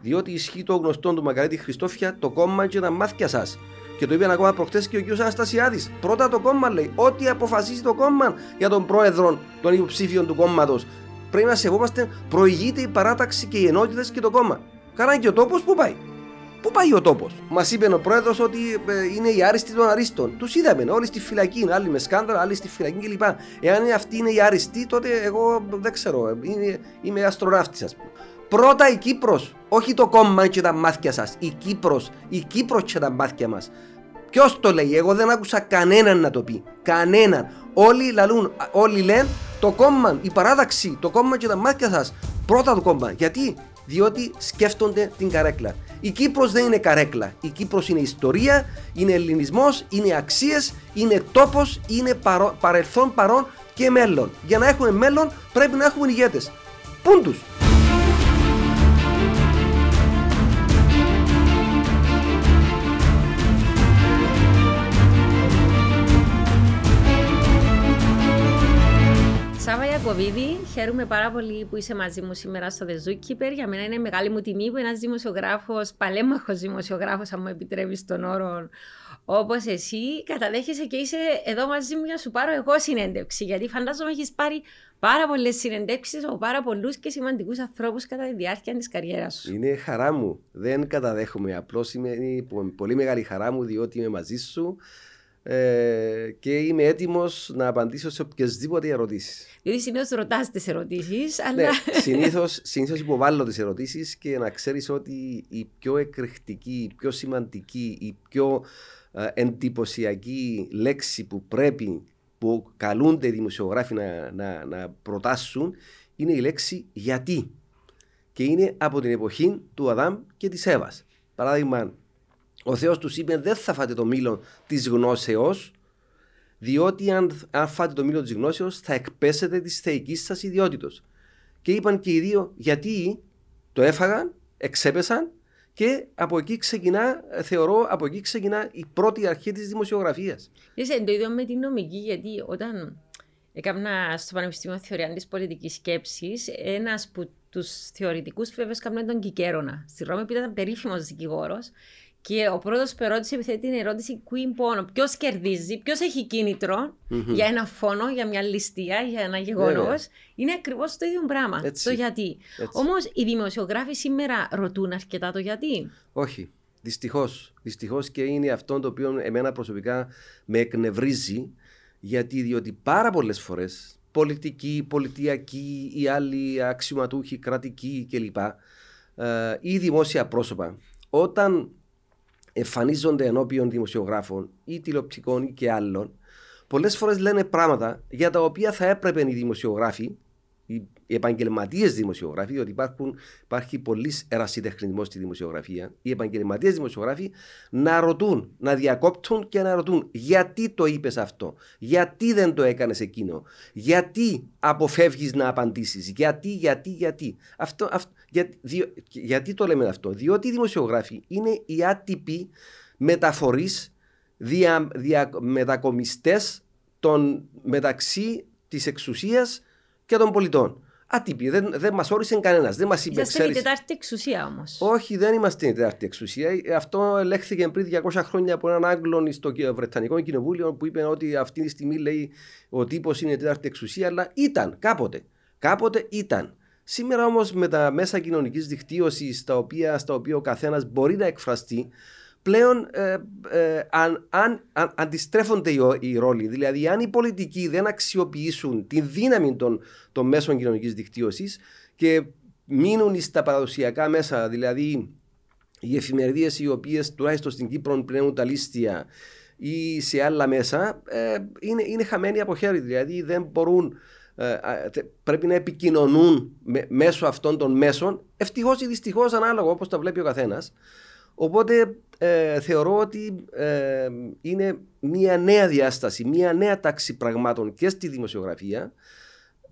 Διότι ισχύει το γνωστό του Μακαρίτη Χριστόφια, το κόμμα και τα μάθια σας. Και το είπε ακόμα προχτέ και ο κ. Αναστασιάδης. Πρώτα το κόμμα λέει. Ό,τι αποφασίσει το κόμμα για τον πρόεδρο των υποψήφιων του κόμματος. Πρέπει να σεβόμαστε, προηγείται η παράταξη και οι ενότητες και το κόμμα. Κάνα και ο τόπος που πάει. Πού πάει ο τόπος; Μας είπε ο πρόεδρος ότι ε, είναι οι άριστοι των αρίστων. Τους είδαμε όλοι στη φυλακή. Άλλοι με σκάνδαλα, άλλοι στη φυλακή κλπ. Εάν αυτοί είναι οι άριστοι, τότε εγώ δεν ξέρω. Είμαι, είμαι αστροναύτης, ας πούμε. Πρώτα η Κύπρος. Όχι το κόμμα και τα μάτια σας. Η Κύπρος. Η Κύπρος και τα μάτια μας. Ποιος το λέει, εγώ δεν άκουσα κανέναν να το πει. Κανέναν. Όλοι, λαλούν, όλοι λένε το κόμμα, η παράδαξη, το κόμμα και τα μάτια σας. Πρώτα το κόμμα. Γιατί, διότι σκέφτονται την καρέκλα. Η Κύπρος δεν είναι καρέκλα. Η Κύπρος είναι ιστορία, είναι ελληνισμός, είναι αξίες, είναι τόπος, είναι παρό, παρελθόν, παρόν και μέλλον. Για να έχουμε μέλλον πρέπει να έχουμε ηγέτες. Πούν τους. Ιακωβίδη, χαίρομαι πάρα πολύ που είσαι μαζί μου σήμερα στο The Zookeeper. Για μένα είναι μεγάλη μου τιμή που ένας δημοσιογράφος, παλέμαχος δημοσιογράφος, αν μου επιτρέπεις τον όρο, όπως εσύ, καταδέχεσαι και είσαι εδώ μαζί μου για να σου πάρω εγώ συνέντευξη. Γιατί φαντάζομαι έχεις πάρει πάρα πολλές συνεντεύξεις από πάρα πολλούς και σημαντικούς ανθρώπους κατά τη διάρκεια της καριέρας σου. Είναι χαρά μου. Δεν καταδέχομαι. Απλώς είναι πολύ μεγάλη χαρά μου διότι είμαι μαζί σου ε, και είμαι έτοιμος να απαντήσω σε οποιασδήποτε ερωτήσεις. Γιατί συνήθως ρωτάς τις ερωτήσεις, ναι, αλλά. Ναι, συνήθως υποβάλλω τις ερωτήσεις και να ξέρεις ότι η πιο εκρηκτική, η πιο σημαντική, η πιο ε, εντυπωσιακή λέξη που πρέπει, που καλούνται οι δημοσιογράφοι να, να, να προτάσουν, είναι η λέξη γιατί. Και είναι από την εποχή του Αδάμ και της Εύας. Παράδειγμα, ο Θεός του είπε: Δεν θα φάτε το μήλο της γνώσεως, διότι αν, αν φάτε το μήλο της γνώσεως, θα εκπέσετε τη θεϊκή σας ιδιότητος. Και είπαν και οι δύο: Γιατί το έφαγαν, εξέπεσαν και από εκεί ξεκινά, θεωρώ, από εκεί ξεκινά η πρώτη αρχή της δημοσιογραφίας. Είσαι το ίδιο με την νομική, γιατί όταν έκανα στο Πανεπιστήμιο Θεωρία της Πολιτικής Σκέψης, ένας από τους θεωρητικούς βέβαια έκανα τον Κικέρονα. Στη Ρώμη ήταν περίφημος δικηγόρος και ο πρώτος που ερώτησε επιθέτει την ερώτηση Queen πόνο. Ποιος κερδίζει, ποιος έχει για ένα φόνο, για μια ληστεία, για ένα γεγονός. Είναι ακριβώς το ίδιο πράγμα. Το γιατί. Όμως οι δημοσιογράφοι σήμερα ρωτούν αρκετά το γιατί. Όχι. Δυστυχώς. Δυστυχώς και είναι αυτό το οποίο εμένα προσωπικά με εκνευρίζει. Γιατί διότι πάρα πολλές φορές πολιτικοί, πολιτιακοί ή άλλοι αξιωματούχοι, κρατικοί κλπ. Ε, ή δημόσια πρόσωπα, όταν εμφανίζονται ενώπιον δημοσιογράφων ή τηλεοπτικών ή και άλλων, πολλές φορές λένε πράγματα για τα οποία θα έπρεπε οι δημοσιογράφοι, οι επαγγελματίες δημοσιογράφοι, διότι υπάρχουν, υπάρχει πολύ ερασιτεχνισμός στη δημοσιογραφία, οι επαγγελματίες δημοσιογράφοι να ρωτούν, να διακόπτουν και να ρωτούν γιατί το είπες αυτό, γιατί δεν το έκανες εκείνο, γιατί αποφεύγεις να απαντήσεις, γιατί, γιατί, γιατί; Αυτό, αυτό, για, δι, γιατί το λέμε αυτό, Διότι οι δημοσιογράφοι είναι οι άτυποι μεταφορείς, δια, δια, μετακομιστές μεταξύ της εξουσίας και των πολιτών. Άτυπη, δεν, δεν μας όρισε κανένας. Δεν μας είπε. Είστε η τετάρτη εξουσία όμως. Όχι, δεν είμαστε η τετάρτη εξουσία. Αυτό ελέγχθηκε πριν 200 χρόνια από έναν Άγγλον στο Βρετανικό Κοινοβούλιο που είπε ότι αυτή τη στιγμή λέει ο τύπος είναι η τετάρτη εξουσία, αλλά ήταν κάποτε. Κάποτε ήταν. Σήμερα όμως με τα μέσα κοινωνικής δικτύωσης στα οποία, στα οποία ο καθένας μπορεί να εκφραστεί, πλέον ε, ε, αν, αν, αν, αντιστρέφονται οι, οι, ρόλοι. Δηλαδή, αν οι πολιτικοί δεν αξιοποιήσουν τη δύναμη των, των μέσων κοινωνικής δικτύωσης και μείνουν στα παραδοσιακά μέσα, δηλαδή οι εφημερίδες οι οποίες τουλάχιστον στην Κύπρο πλέον τα λίστια ή σε άλλα μέσα, ε, είναι, είναι χαμένοι από χέρι. Δηλαδή, δεν μπορούν. Ε, πρέπει να επικοινωνούν μέσω αυτών των μέσων, ευτυχώς ή δυστυχώς ανάλογα όπως τα βλέπει ο καθένας. Οπότε ε, θεωρώ ότι ε, είναι μια νέα διάσταση, μια νέα τάξη πραγμάτων και στη δημοσιογραφία.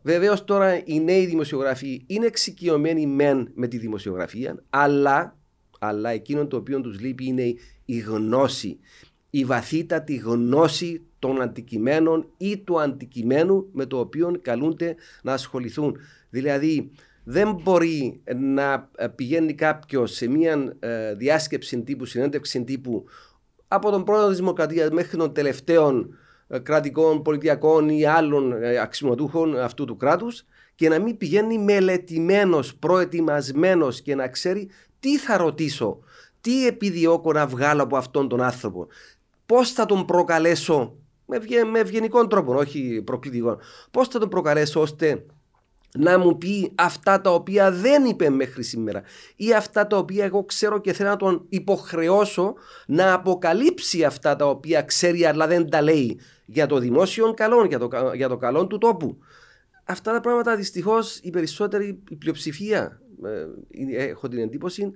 Βεβαίως τώρα οι νέοι δημοσιογραφοί είναι εξοικειωμένοι μεν με τη δημοσιογραφία, αλλά, αλλά εκείνο το οποίο τους λείπει είναι η γνώση, η βαθύτατη γνώση των αντικειμένων ή του αντικειμένου με το οποίο καλούνται να ασχοληθούν. Δηλαδή, δεν μπορεί να ε, πηγαίνει κάποιος σε μια ε, διάσκεψη τύπου, συνέντευξη τύπου από τον πρόεδρο της Δημοκρατίας μέχρι των τελευταίων ε, κρατικών, πολιτιακών ή άλλων αξιωματούχων αυτού του κράτους και να μην πηγαίνει μελετημένος, προετοιμασμένος και να ξέρει τι θα ρωτήσω, τι επιδιώκω να βγάλω από αυτόν τον άνθρωπο, πώς θα τον προκαλέσω με, ευγενικό τρόπο, όχι προκλητικό, πώς θα τον προκαλέσω ώστε να μου πει αυτά τα οποία δεν είπε μέχρι σήμερα ή αυτά τα οποία εγώ ξέρω και θέλω να τον υποχρεώσω να αποκαλύψει αυτά τα οποία ξέρει αλλά δεν τα λέει για το δημόσιο καλό, για το, για το καλό του τόπου. Αυτά τα πράγματα δυστυχώς η περισσότερη η πλειοψηφία ε, έχω την εντύπωση ε,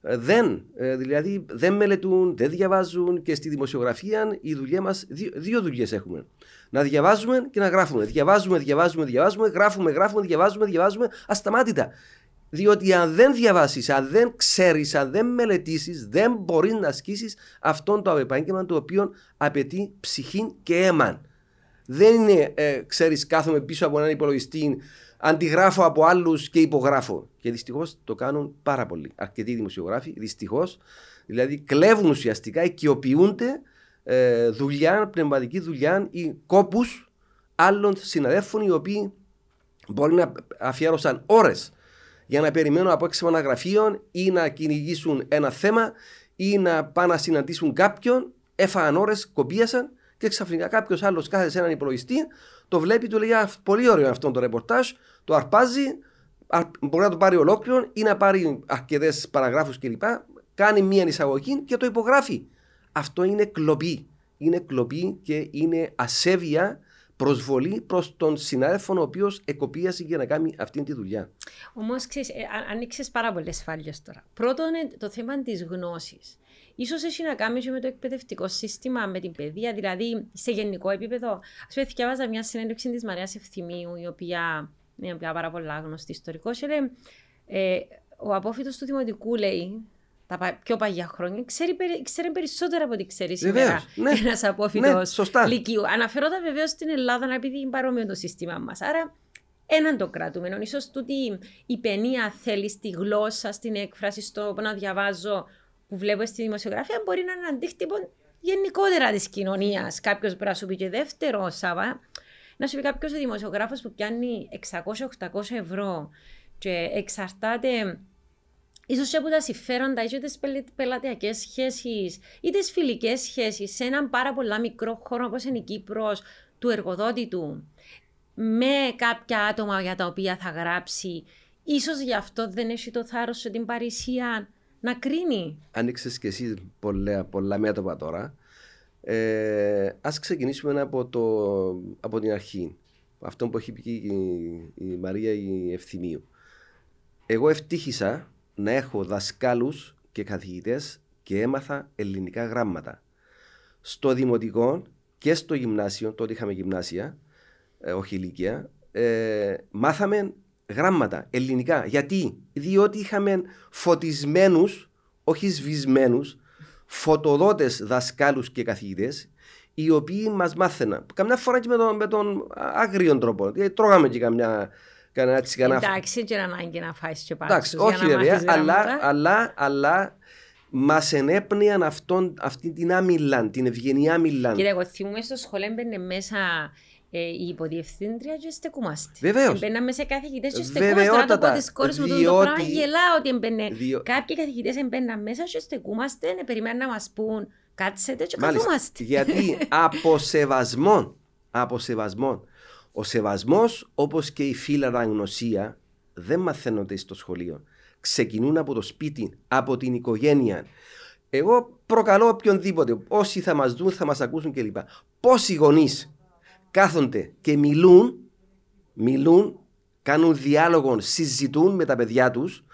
δεν, ε, δηλαδή δεν μελετούν, δεν διαβάζουν και στη δημοσιογραφία η δουλειά μας, δύο, δύο δουλειές έχουμε. Να διαβάζουμε και να γράφουμε. Διαβάζουμε, διαβάζουμε, διαβάζουμε, γράφουμε, γράφουμε, διαβάζουμε, διαβάζουμε ασταμάτητα. Διότι αν δεν διαβάσεις, αν δεν ξέρεις, αν δεν μελετήσεις, δεν μπορείς να ασκήσεις αυτόν το επάγγελμα το οποίο απαιτεί ψυχή και αίμα. Δεν είναι, ε, ξέρεις, κάθομαι πίσω από έναν υπολογιστή αντιγράφω από άλλους και υπογράφω. Και δυστυχώς το κάνουν πάρα πολλοί. Αρκετοί δημοσιογράφοι, δυστυχώς. Δηλαδή κλέβουν ουσιαστικά, οικειοποιούνται ε, δουλειά, πνευματική δουλειά ή κόπους άλλων συναδέλφων οι οποίοι μπορεί να αφιέρωσαν ώρες για να περιμένουν από έξω ένα γραφείο ή να κυνηγήσουν ένα θέμα ή να πάνε να συναντήσουν κάποιον, έφαγαν ώρες, κοπίασαν και ξαφνικά κάποιος άλλος κάθεται σε έναν υπολογιστή το βλέπει, του λέει πολύ ωραίο αυτό το ρεπορτάζ, το αρπάζει, μπορεί να το πάρει ολόκληρο ή να πάρει αρκετές παραγράφους κλπ. Κάνει μία εισαγωγή και το υπογράφει. Αυτό είναι κλοπή. Είναι κλοπή και είναι ασέβεια προσβολή προς τον συνάδελφο ο οποίος εκοπίασε για να κάνει αυτή τη δουλειά. Όμως, ε, ανοίξες πάρα πολλές φάλιες τώρα. Πρώτον, το θέμα της γνώσης. Σω έχει να κάνει και με το εκπαιδευτικό σύστημα, με την παιδεία, δηλαδή σε γενικό επίπεδο. Α πούμε, διάβαζα μια συνέντευξη της Μαρίας Ευθυμίου, η οποία είναι μια πάρα πολλά γνωστή ιστορικός, και λέει, ε, ο απόφυτος του Δημοτικού λέει, τα πιο παγιά χρόνια, ξέρει, ξέρει περισσότερα από ό,τι ξέρει σήμερα ναι. ένας απόφυτος ναι, λυκείου. Αναφερόταν βεβαίως στην Ελλάδα επειδή είναι παρόμοιο το σύστημα μας. Άρα, έναν το κρατούμενο. σω τούτη η παινία θέλει στη γλώσσα, στην έκφραση, στο να διαβάζω που βλέπω στη δημοσιογραφία μπορεί να είναι αντίκτυπο γενικότερα της κοινωνίας. Κάποιος μπορεί να σου πει και δεύτερο, Σάβα. Να σου πει κάποιος δημοσιογράφος που πιάνει 600-800 ευρώ και εξαρτάται ίσως και από τα συμφέροντα, είτε τις πελατειακές σχέσεις, ή τις φιλικές σχέσεις σε έναν πάρα πολύ μικρό χώρο όπως είναι η Κύπρος του εργοδότη του, με κάποια άτομα για τα οποία θα γράψει, ίσως γι' αυτό δεν έχει το θάρρος σε την παρησία να κρίνει. Άνοιξες και εσύ πολλά, πολλά μέτωπα τώρα. Ε, ας ξεκινήσουμε από, το, από την αρχή. Αυτό που έχει πει η, η Μαρία η Ευθυμίου. Εγώ ευτύχησα να έχω δασκάλους και καθηγητές και έμαθα ελληνικά γράμματα. Στο δημοτικό και στο γυμνάσιο, τότε είχαμε γυμνάσια, ε, όχι ηλικία, ε, μάθαμε γράμματα ελληνικά. Γιατί; Διότι είχαμε φωτισμένους, όχι σβησμένους, φωτοδότες δασκάλους και καθηγητές οι οποίοι μας μάθαιναν. Καμιά φορά και με τον, με τον άγριο τρόπο. Δηλαδή, τρώγαμε και καμιά Εντάξει, και να ανάγκη να φάει και πάνω. Εντάξει, όχι βέβαια, αλλά, αλλά, αλλά μας ενέπνεαν αυτή την άμυλαν, την ευγενιά μιλάν. Κύριε, εγώ θυμούμαι στο σχολείο έμπαινε μέσα ε, η υποδιευθύντρια και στεκούμαστε. Βεβαίως. Μπαίναμε σε καθηγητές και στεκούμαστε. Τώρα το πω τη κόρη μου το πράγμα γελάω ότι έμπαινε. Διό... Κάποιοι καθηγητές έμπαιναν μέσα και στεκούμαστε, ναι, περιμένουν να μας πούν κάτσετε και καθόμαστε. Γιατί από σεβασμό, από σεβασμό, ο σεβασμός όπως και η φιλαναγνωσία δεν μαθαίνονται στο σχολείο. Ξεκινούν από το σπίτι, από την οικογένεια. Εγώ προκαλώ οποιονδήποτε, όσοι θα μας δουν, θα μας ακούσουν κλπ. Πόσοι γονείς κάθονται και μιλούν, μιλούν, κάνουν διάλογο, συζητούν με τα παιδιά τους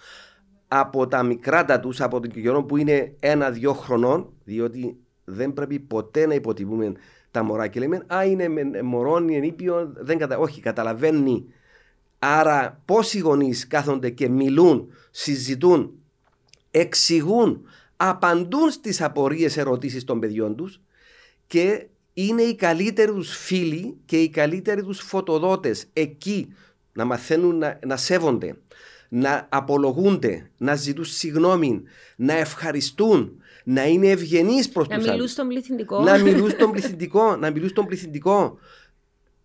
από τα μικράτα τους, από τον καιρό που είναι ένα-δυο χρονών, διότι δεν πρέπει ποτέ να υποτιμούμε τα μωρά και λέμε Α, είναι μωρό, είναι ήπιο, δεν κατα... Όχι, καταλαβαίνει. Άρα, πόσοι γονείς κάθονται και μιλούν, συζητούν, εξηγούν, απαντούν στις απορίες ερωτήσεις των παιδιών τους και είναι οι καλύτεροι του φίλοι και οι καλύτεροι του φωτοδότες εκεί να μαθαίνουν να, να σέβονται, να απολογούνται, να ζητούν συγγνώμη, να ευχαριστούν, να είναι ευγενείς προς τους Να μιλούν στον πληθυντικό. Να μιλούν στον πληθυντικό. να μιλούν στον πληθυντικό.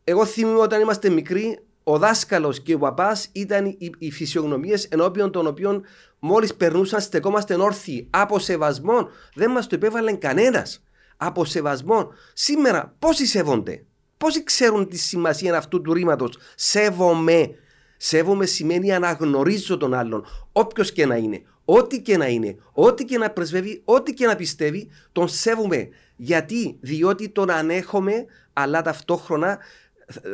Εγώ θυμούμαι όταν είμαστε μικροί, ο δάσκαλος και ο παπάς ήταν οι, οι φυσιογνωμίες ενώπιον των οποίων μόλις περνούσαν στεκόμαστε όρθιοι από σεβασμό. Δεν μας το επέβαλε κανένας. Από σεβασμό. Σήμερα πόσοι σέβονται, πόσοι ξέρουν τη σημασία αυτού του ρήματος; Σέβομαι. Σέβομαι σημαίνει αναγνωρίζω τον άλλον, όποιος και να είναι, ό,τι και να είναι, ό,τι και να πρεσβεύει, ό,τι και να πιστεύει, τον σέβομαι. Γιατί, διότι τον ανέχομαι, αλλά ταυτόχρονα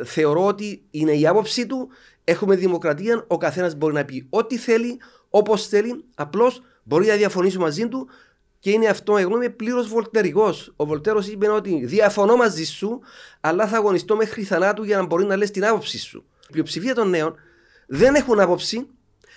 θεωρώ ότι είναι η άποψή του, έχουμε δημοκρατία, ο καθένας μπορεί να πει ό,τι θέλει, όπως θέλει, απλώς μπορεί να διαφωνήσει μαζί του και είναι αυτό. Εγώ είμαι πλήρως βολτερικός. Ο Βολτέρος είπε ότι διαφωνώ μαζί σου, αλλά θα αγωνιστώ μέχρι θανάτου για να μπορεί να λες την άποψή σου. Η πλειοψηφία των νέων δεν έχουν άποψη,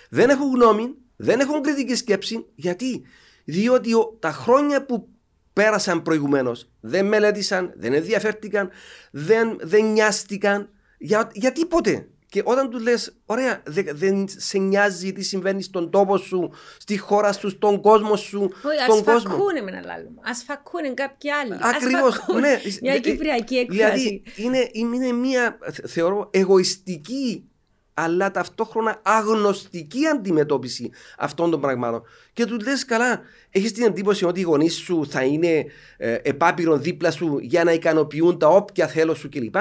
δεν έχουν γνώμη, δεν έχουν κριτική σκέψη. Γιατί; Διότι τα χρόνια που πέρασαν προηγουμένως δεν μελέτησαν, δεν ενδιαφέρθηκαν, δεν, δεν νοιάστηκαν για, για τίποτε. Και όταν του λες, ωραία, δεν, δεν σε νοιάζει τι συμβαίνει στον τόπο σου, στη χώρα σου, στον κόσμο σου. Όχι, στον ας κόσμο. φακούνε με έναν άλλο. Α φακούνε κάποιοι άλλοι. Ακριβώς. Ας φακούνε. Ναι. Μια κυπριακή έκφραση. Δηλαδή είναι, είναι μια, θεωρώ, εγωιστική αλλά ταυτόχρονα αγνωστική αντιμετώπιση αυτών των πραγμάτων. Και του λες, καλά, έχεις την εντύπωση ότι οι γονείς σου θα είναι ε, επάπειρον δίπλα σου για να ικανοποιούν τα όποια θέλω σου κλπ.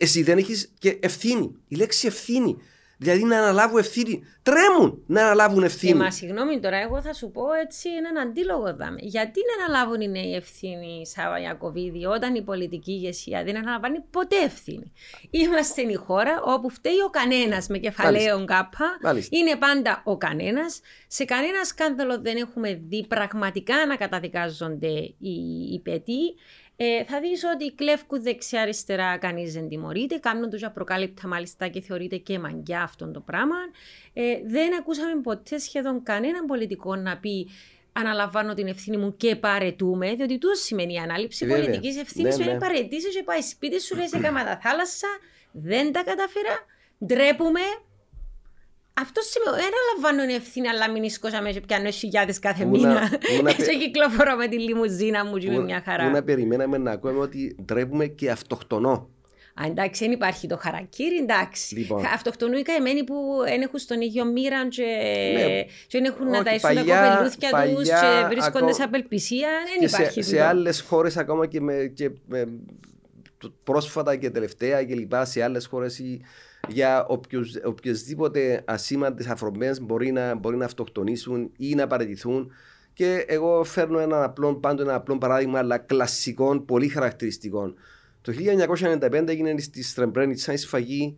Εσύ δεν έχεις και ευθύνη. Η λέξη ευθύνη. Δηλαδή να αναλάβουν ευθύνη. Τρέμουν να αναλάβουν Ε, ευθύνη. μα συγγνώμη τώρα, εγώ θα σου πω έτσι έναν αντίλογο δάμε. Γιατί να αναλάβουν οι νέοι ευθύνη, Σάβα Ιακοβίδη, όταν η πολιτική ηγεσία δεν αναλαμβάνει ποτέ ευθύνη. Είμαστε η χώρα όπου φταίει ο κανένας με κεφαλαίο κάπα. Μάλιστα. Είναι πάντα ο κανένας. Σε κανένα σκάνδαλο δεν έχουμε δει πραγματικά να καταδικάζονται οι, οι πετοί. Ε, θα δεις ότι κλέφκουν δεξιά-αριστερά, κανείς δεν τιμωρείται. Κάνουν τους απροκάλυπτα μάλιστα και θεωρείται και μαγκιά αυτό το πράγμα. Ε, δεν ακούσαμε ποτέ σχεδόν κανέναν πολιτικό να πει αναλαμβάνω την ευθύνη μου και παρετούμε, διότι τούτο σημαίνει η ανάληψη Βέβαια. πολιτικής ευθύνης. Ναι, σημαίνει ναι. παρετήσεις και πάει σπίτι σου, λε: Έκανα τα θάλασσα, δεν τα καταφέρα, ντρέπουμε. Αυτό σημαίνει, δεν αναλαμβάνω ευθύνη, αλλά μην ισκώσαμε και πιάνω χιλιάδες κάθε Πού να- μήνα. πού να Έτσι πε- κυκλοφορώ με τη λιμουζίνα μου και με Πού- μια Πού χαρά. να περιμέναμε να ακούμε ότι ντρέπουμε και αυτοκτονώ. Α, εντάξει, δεν υπάρχει το χαρακτήρι, εντάξει. Λοιπόν. Αυτοκτονούν οι καημένοι που δεν έχουν στον ίδιο μοίρα και, Ναι. και δεν έχουν να Όχι, τα ήσουν τα παλιά- κοπελούθια τους παλιά και βρίσκονται ακό- σε απελπισία. Δεν Και υπάρχει σε, σε τούτο. άλλες χώρες, ακόμα και, με, και με, το- πρόσφατα και τελευταία και λοιπά, σε άλλες χώρες για οποιους, οποιασδήποτε ασήμαντες αφρομένε μπορεί να, μπορεί να αυτοκτονήσουν ή να παραιτηθούν. Και εγώ φέρνω ένα απλό, πάντο ένα απλό παράδειγμα, αλλά κλασικών, πολύ χαρακτηριστικών. Το 1995 έγινε στη Σρεμπρένιτσα η σφαγή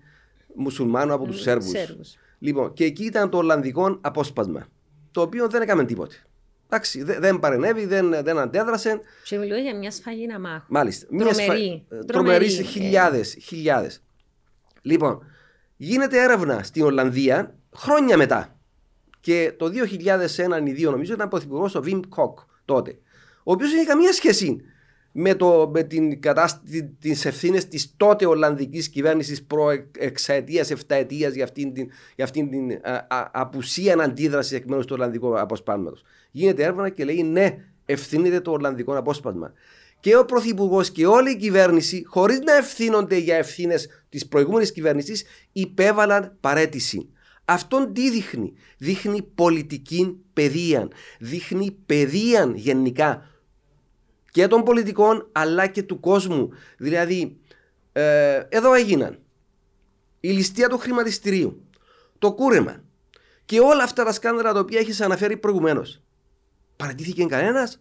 μουσουλμάνων από τους Σέρβους. Σέρβους. Λοιπόν, και εκεί ήταν το Ολλανδικό απόσπασμα. Το οποίο δεν έκαμε τίποτε. Εντάξει, δε- δεν παρενέβη, δεν, δεν αντέδρασε. Και μιλούμε για μια σφαγή αμάχων. Μάλιστα. Τρομερή. σφα- ε, Τρομερής. Τρομερή σε Ε. χιλιάδες, χιλιάδες. Λοιπόν, γίνεται έρευνα στην Ολλανδία χρόνια μετά. Και το 2001 ή 2 νομίζω ήταν πρωθυπουργός ο Βιμ Κοκ τότε. Ο οποίος είχε καμία σχέση με, το, με την κατάσταση, τις ευθύνες της τότε Ολλανδικής κυβέρνησης προ εξαετίας, εφταετίας για αυτήν την, για αυτήν την α, α, απουσία αντίδραση εκ μέρους του Ολλανδικού αποσπάσματος. Γίνεται έρευνα και λέει ναι, ευθύνεται το Ολλανδικό απόσπασμα. Και ο Πρωθυπουργός και όλη η κυβέρνηση, χωρίς να ευθύνονται για ευθύνες της προηγούμενης κυβέρνησης, υπέβαλαν παρέτηση. Αυτόν τι δείχνει; Δείχνει πολιτική παιδεία. Δείχνει παιδεία γενικά και των πολιτικών αλλά και του κόσμου. Δηλαδή, ε, εδώ έγιναν η ληστεία του χρηματιστηρίου, το κούρεμα και όλα αυτά τα σκάνδαλα τα οποία έχεις αναφέρει προηγουμένως. Παρατήθηκε κανένας;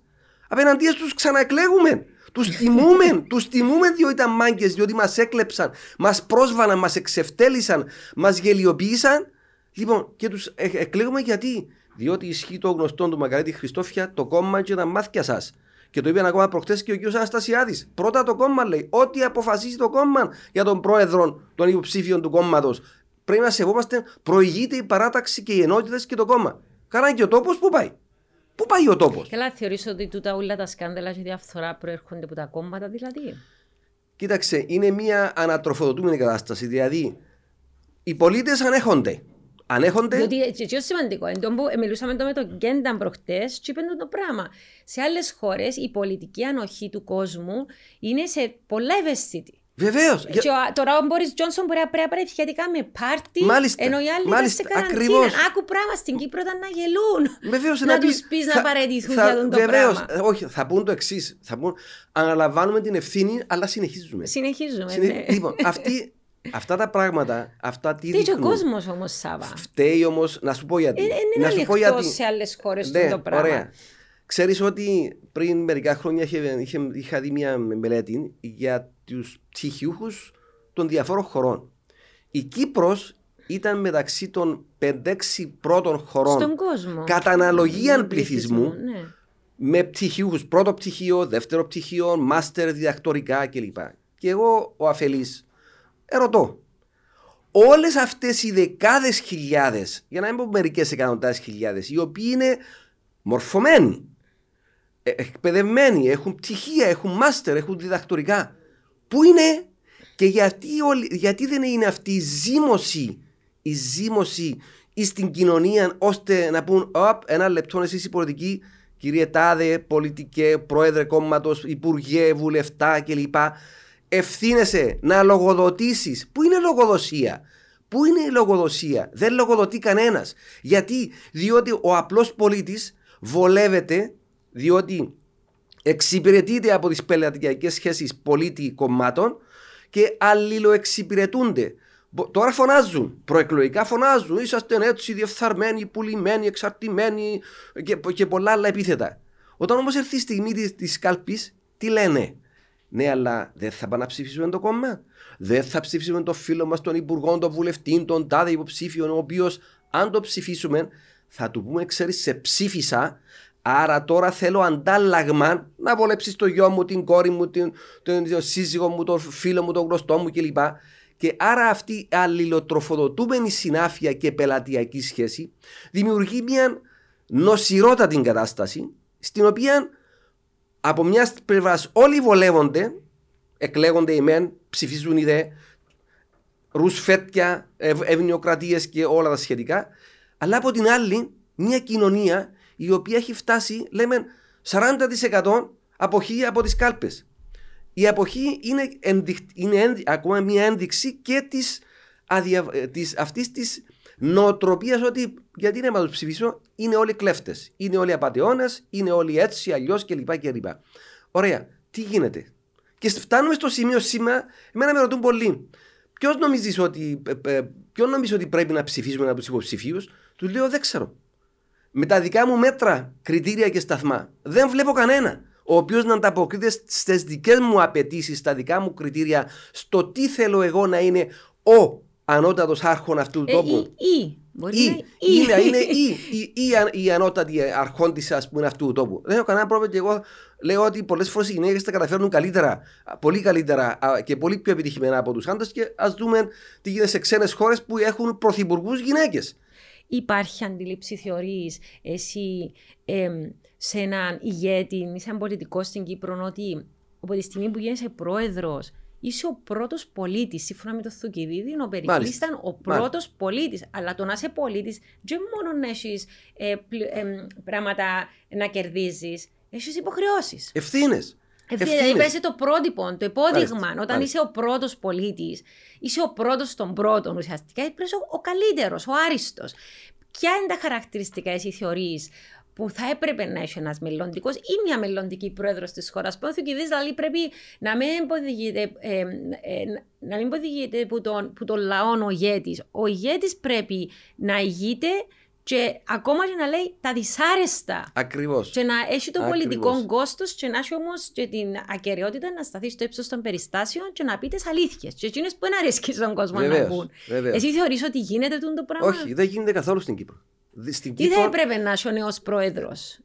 Απέναντία τους ξαναεκλέγουμε. Τους τιμούμε, τους τιμούμε διότι ήταν μάγκες, διότι μας έκλεψαν, μας πρόσβαναν, μας εξευτέλισαν, μας γελιοποίησαν. Λοιπόν, και τους εκλέγουμε γιατί; Διότι ισχύει το γνωστό του Μακαρίτη Χριστόφια, το κόμμα και τα μάθηκια σας. Και το είπε ακόμα προχτέ και ο κ. Αναστασιάδης. Πρώτα το κόμμα λέει. Ό,τι αποφασίζει το κόμμα για τον πρόεδρο των υποψήφιων του κόμματος. Πρέπει να σεβόμαστε, προηγείται η παράταξη και οι ενότητες και το κόμμα. Καλά και ο τόπος που πάει. Πού πάει ο τόπος; Καλά, θεωρείς ότι τούτα όλα τα σκάνδαλα και η διαφθορά προέρχονται από τα κόμματα δηλαδή; Κοίταξε, είναι μια ανατροφοδοτούμενη κατάσταση. Δηλαδή, οι πολίτες ανέχονται. Ανέχονται. Διότι έτσι είναι σημαντικό. Εν τω που μιλούσαμε το με τον Γκένταν προχτές, και είπε το πράγμα. Σε άλλες χώρες η πολιτική ανοχή του κόσμου είναι σε πολλά ευαίσθητη. Βεβαίως. Και ο- τώρα ο Μπόρις Τζόνσον μπορεί να πρέπει σχετικά με πάρτι, Μάλιστα, ενώ οι άλλοι ήταν μάλιστα, σε καραντίνα. ακριβώς. Άκου πράγμα στην Κύπρο ήταν να γελούν. Βεβαίως να τους πεις να παραιτηθούν για τον το πράγμα. Όχι, θα πούν το εξής. Θα πούν αναλαμβάνουμε την ευθύνη, αλλά συνεχίζουμε. Συνεχίζουμε. Συνε- ναι. Λοιπόν, αυτή, αυτά τα πράγματα, αυτά τι Τι και ο δείχνουν. κόσμος όμως, Σάβα. Φταίει όμως, να σου πω γιατί. Ε, να Είναι σου πω ανοιχτός γιατί. σε άλλες χώρες Ναι, το πράγμα. ωραία. Ξέρεις ότι πριν μερικά χρόνια είχε, είχε, είχα δει μια μελέτη για τους πτυχιούχους των διαφόρων χωρών. Η Κύπρος ήταν μεταξύ των 5-6 πρώτων χωρών Στον κόσμο. κατά αναλογία Τον πληθυσμού ναι. με πτυχιούχους πρώτο πτυχίο, δεύτερο πτυχίο, μάστερ διδακτορικά κλπ. Και εγώ ο αφελής ερωτώ όλες αυτές οι δεκάδες χιλιάδες, για να μην πω μερικές εκατοντάδες χιλιάδες, οι οποίοι είναι μορφωμένοι, ε, εκπαιδευμένοι, έχουν πτυχία, έχουν μάστερ, έχουν διδακτορικά, πού είναι και γιατί, όλοι- γιατί δεν είναι αυτή η ζήμωση, η ζήμωση στην κοινωνία ώστε να πούν «Οπ, ένα λεπτό εσείς οι πολιτικοί, κύριε Τάδε, πολιτικέ, πρόεδρε κόμματος, υπουργέ, βουλευτά κλπ. Ευθύνεσαι να λογοδοτήσεις. Πού είναι η λογοδοσία; Πού είναι η λογοδοσία; Δεν λογοδοτεί κανένας. Γιατί, διότι ο απλός πολίτης βολεύεται, διότι εξυπηρετείται από τις πελατειακές σχέσεις πολίτη κομμάτων και αλληλοεξυπηρετούνται. Μπο- Τώρα φωνάζουν, προεκλογικά φωνάζουν, είσαστε έτσι διεφθαρμένοι, πουλημένοι, εξαρτημένοι και, και πολλά άλλα επίθετα. Όταν όμως έρθει η στιγμή της, της κάλπης, τι λένε; Ναι, αλλά δεν θα πάμε να ψηφίσουμε το κόμμα. Δεν θα ψηφίσουμε τον φίλο μας, τον υπουργό, τον βουλευτή, τον τάδε υποψήφιο, ο οποίος, αν το ψηφίσουμε, θα του πούμε, ξέρεις, σε ψήφισα. Άρα τώρα θέλω αντάλλαγμα να βολέψεις το γιο μου, την κόρη μου, την, τον, τον σύζυγο μου, τον φίλο μου, τον γνωστό μου κλπ. Και άρα αυτή η αλληλοτροφοδοτούμενη συνάφεια και πελατειακή σχέση δημιουργεί μια νοσηρότατη κατάσταση στην οποία από μια πλευράς όλοι βολεύονται, εκλέγονται οι μεν, ψηφίζουν οι δε, ρουσφέτια, ευ, ευνοιοκρατίε και όλα τα σχετικά. Αλλά από την άλλη, μια κοινωνία η οποία έχει φτάσει, λέμε, 40% αποχή από τις κάλπες. Η αποχή είναι, ενδειχ, είναι ένδει- ακόμα μια ένδειξη και της, αδια, ε, της, αυτής της νοοτροπίας ότι γιατί να τους ψηφίσω είναι όλοι κλέφτες, είναι όλοι απαταιώνες, είναι όλοι έτσι, αλλιώς κλπ. κλπ. Ωραία, τι γίνεται; Και φτάνουμε στο σημείο σήμερα, εμένα με ρωτούν πολλοί, ποιος νομίζεις ότι, ε, ε, ποιον νομίζεις ότι πρέπει να ψηφίσουμε από τους υποψηφίους, τους λέω δεν ξέρω. Με τα δικά μου μέτρα, κριτήρια και σταθμά, δεν βλέπω κανένα ο οποίος να ανταποκρίνεται στις δικές μου απαιτήσεις, στα δικά μου κριτήρια, στο τι θέλω εγώ να είναι ο ανώτατος άρχον αυτού του Ε, τόπου. ή, ή. Μπορεί Ή, να είναι ή, να είναι ή, ή, ή, αν- η ανώτατη αρχόν της ας πούμε αυτού του τόπου. Δεν έχω κανένα πρόβλημα και εγώ λέω ότι πολλές φορές οι γυναίκες τα καταφέρνουν καλύτερα, πολύ καλύτερα α, και πολύ πιο επιτυχημένα από τους άντρες και ας δούμε τι γίνεται σε ξένες χώρες που έχουν πρωθυπουργούς γυναίκες. Υπάρχει αντίληψη θεωρείς εσύ εμ, σε έναν ηγέτη ή σε έναν πολιτικό στην Κύπρο ότι από τη στιγμή που γίνεσαι πρόεδρος είσαι ο πρώτος πολίτης. Σύμφωνα με το Θουκυδίδη, ο Περικλής Μάλιστα. ήταν ο πρώτος πολίτης. Αλλά το να είσαι πολίτης δεν μόνο να έχεις ε, πλη- εμ, πράγματα να κερδίζεις, έχεις υποχρεώσεις. Ευθύνες. Ευθύνη, δηλαδή πρέπει να είσαι το πρότυπο, το υπόδειγμα. Μάλιστα, Όταν μάλιστα. είσαι ο πρώτος πολίτης, είσαι ο πρώτος των πρώτων ουσιαστικά, πρέπει να είσαι ο, ο καλύτερος, ο άριστος. Ποια είναι τα χαρακτηριστικά εσύ θεωρείς που θα έπρεπε να έχει ένας μελλοντικός ή μια μελλοντική πρόεδρος της χώρας; Που ο Θουκυδής, δηλαδή πρέπει να μην υποδηγείται, ε, ε, να μην υποδηγείται που τον, που τον λαό ο ηγέτης. Ο ηγέτης πρέπει να ηγείται και ακόμα και να λέει τα δυσάρεστα Ακριβώς. και να έχει το Ακριβώς. πολιτικό κόστος και να έχει όμως και την ακαιρεότητα να σταθεί στο ύψος των περιστάσεων και να πει τις αλήθειες. Και εκείνες που δεν αρέσκει στον κόσμο να Βεβαίως. πούν. Βεβαίως. Εσύ θεωρείς ότι γίνεται τούτο το πράγμα; Όχι, δεν γίνεται καθόλου στην Κύπρο. Δη- Στην Τι θα Κύπρο, έπρεπε να έχει ο νέος πρόεδρος;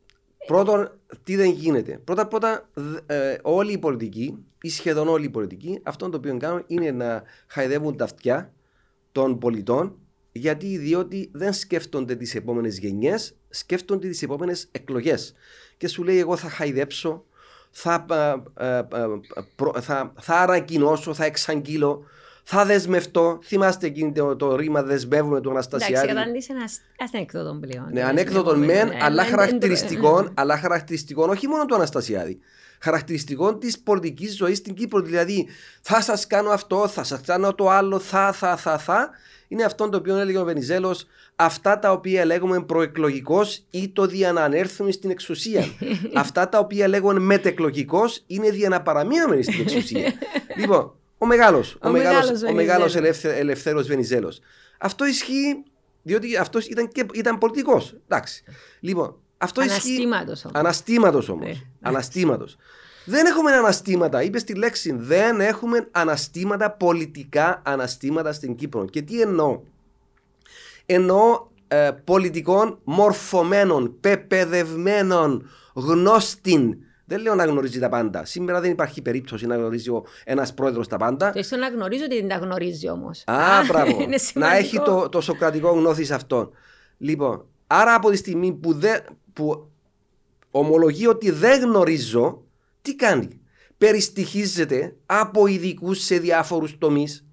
πρώτον, τι δεν γίνεται. Πρώτα πρώτα, δ- ε, όλοι οι πολιτικοί, ή σχεδόν όλοι οι πολιτικοί, αυτό το οποίο κάνουν είναι να χαϊδεύουν τα αυτιά των πολιτών, γιατί διότι δεν σκέφτονται τις επόμενες γενιές, σκέφτονται τις επόμενες εκλογές. Και σου λέει εγώ θα χαϊδέψω, θα, α, α, α, προ- θα, θα ανακοινώσω, θα εξαγγείλω, Θα δεσμευτώ. Θυμάστε εκείνο το, το ρήμα δεσμεύουμε του Εντάξει, Αναστασιάδη. καταντήσει ένα ανέκδοτο πλέον. Ναι, Ε, ανέκδοτον ναι, μεν, ναι, αλλά ναι, χαρακτηριστικών, αλλά χαρακτηριστικών όχι μόνο του Αναστασιάδη. Χαρακτηριστικών της πολιτικής ζωής στην Κύπρο. Δηλαδή, θα σας κάνω αυτό, θα σας κάνω το άλλο, θα, θα, θα, θα. Είναι αυτό το οποίο έλεγε ο Βενιζέλος, αυτά τα οποία λέγουμε προεκλογικώ ή το δια να ανέρθουμε στην εξουσία. αυτά τα οποία λέγουμε μετεκλογικώ είναι δια να παραμείνουμε στην εξουσία. λοιπόν, ο μεγάλος, ο, Ο μεγάλος, μεγάλος ο μεγάλος Βενιζέλος. ελεύθε, ελευθέρος Βενιζέλος. Αυτό ισχύει διότι αυτός ήταν, και, ήταν πολιτικός. Εντάξει. Λοιπόν, αυτό ισχύει. Αναστήματος όμως. Αναστήματος όμως. Ναι. Αναστήματος. Δεν έχουμε αναστήματα, είπες τη λέξη. Δεν έχουμε αναστήματα, πολιτικά αναστήματα στην Κύπρο. Και τι εννοώ; Εννοώ ε, πολιτικών μορφωμένων, πεπαιδευμένων, γνώστην. Δεν λέω να γνωρίζει τα πάντα. Σήμερα δεν υπάρχει περίπτωση να γνωρίζει ένας πρόεδρος τα πάντα. Το ίσως να γνωρίζω ότι δεν τα γνωρίζει όμως. Α, μπράβο. είναι να έχει σημαντικό. το, το σοκρατικό γνώθι σε αυτόν. Λοιπόν, άρα από τη στιγμή που, δε, που ομολογεί ότι δεν γνωρίζω, τι κάνει; Περιστοιχίζεται από ειδικούς σε διάφορους τομείς,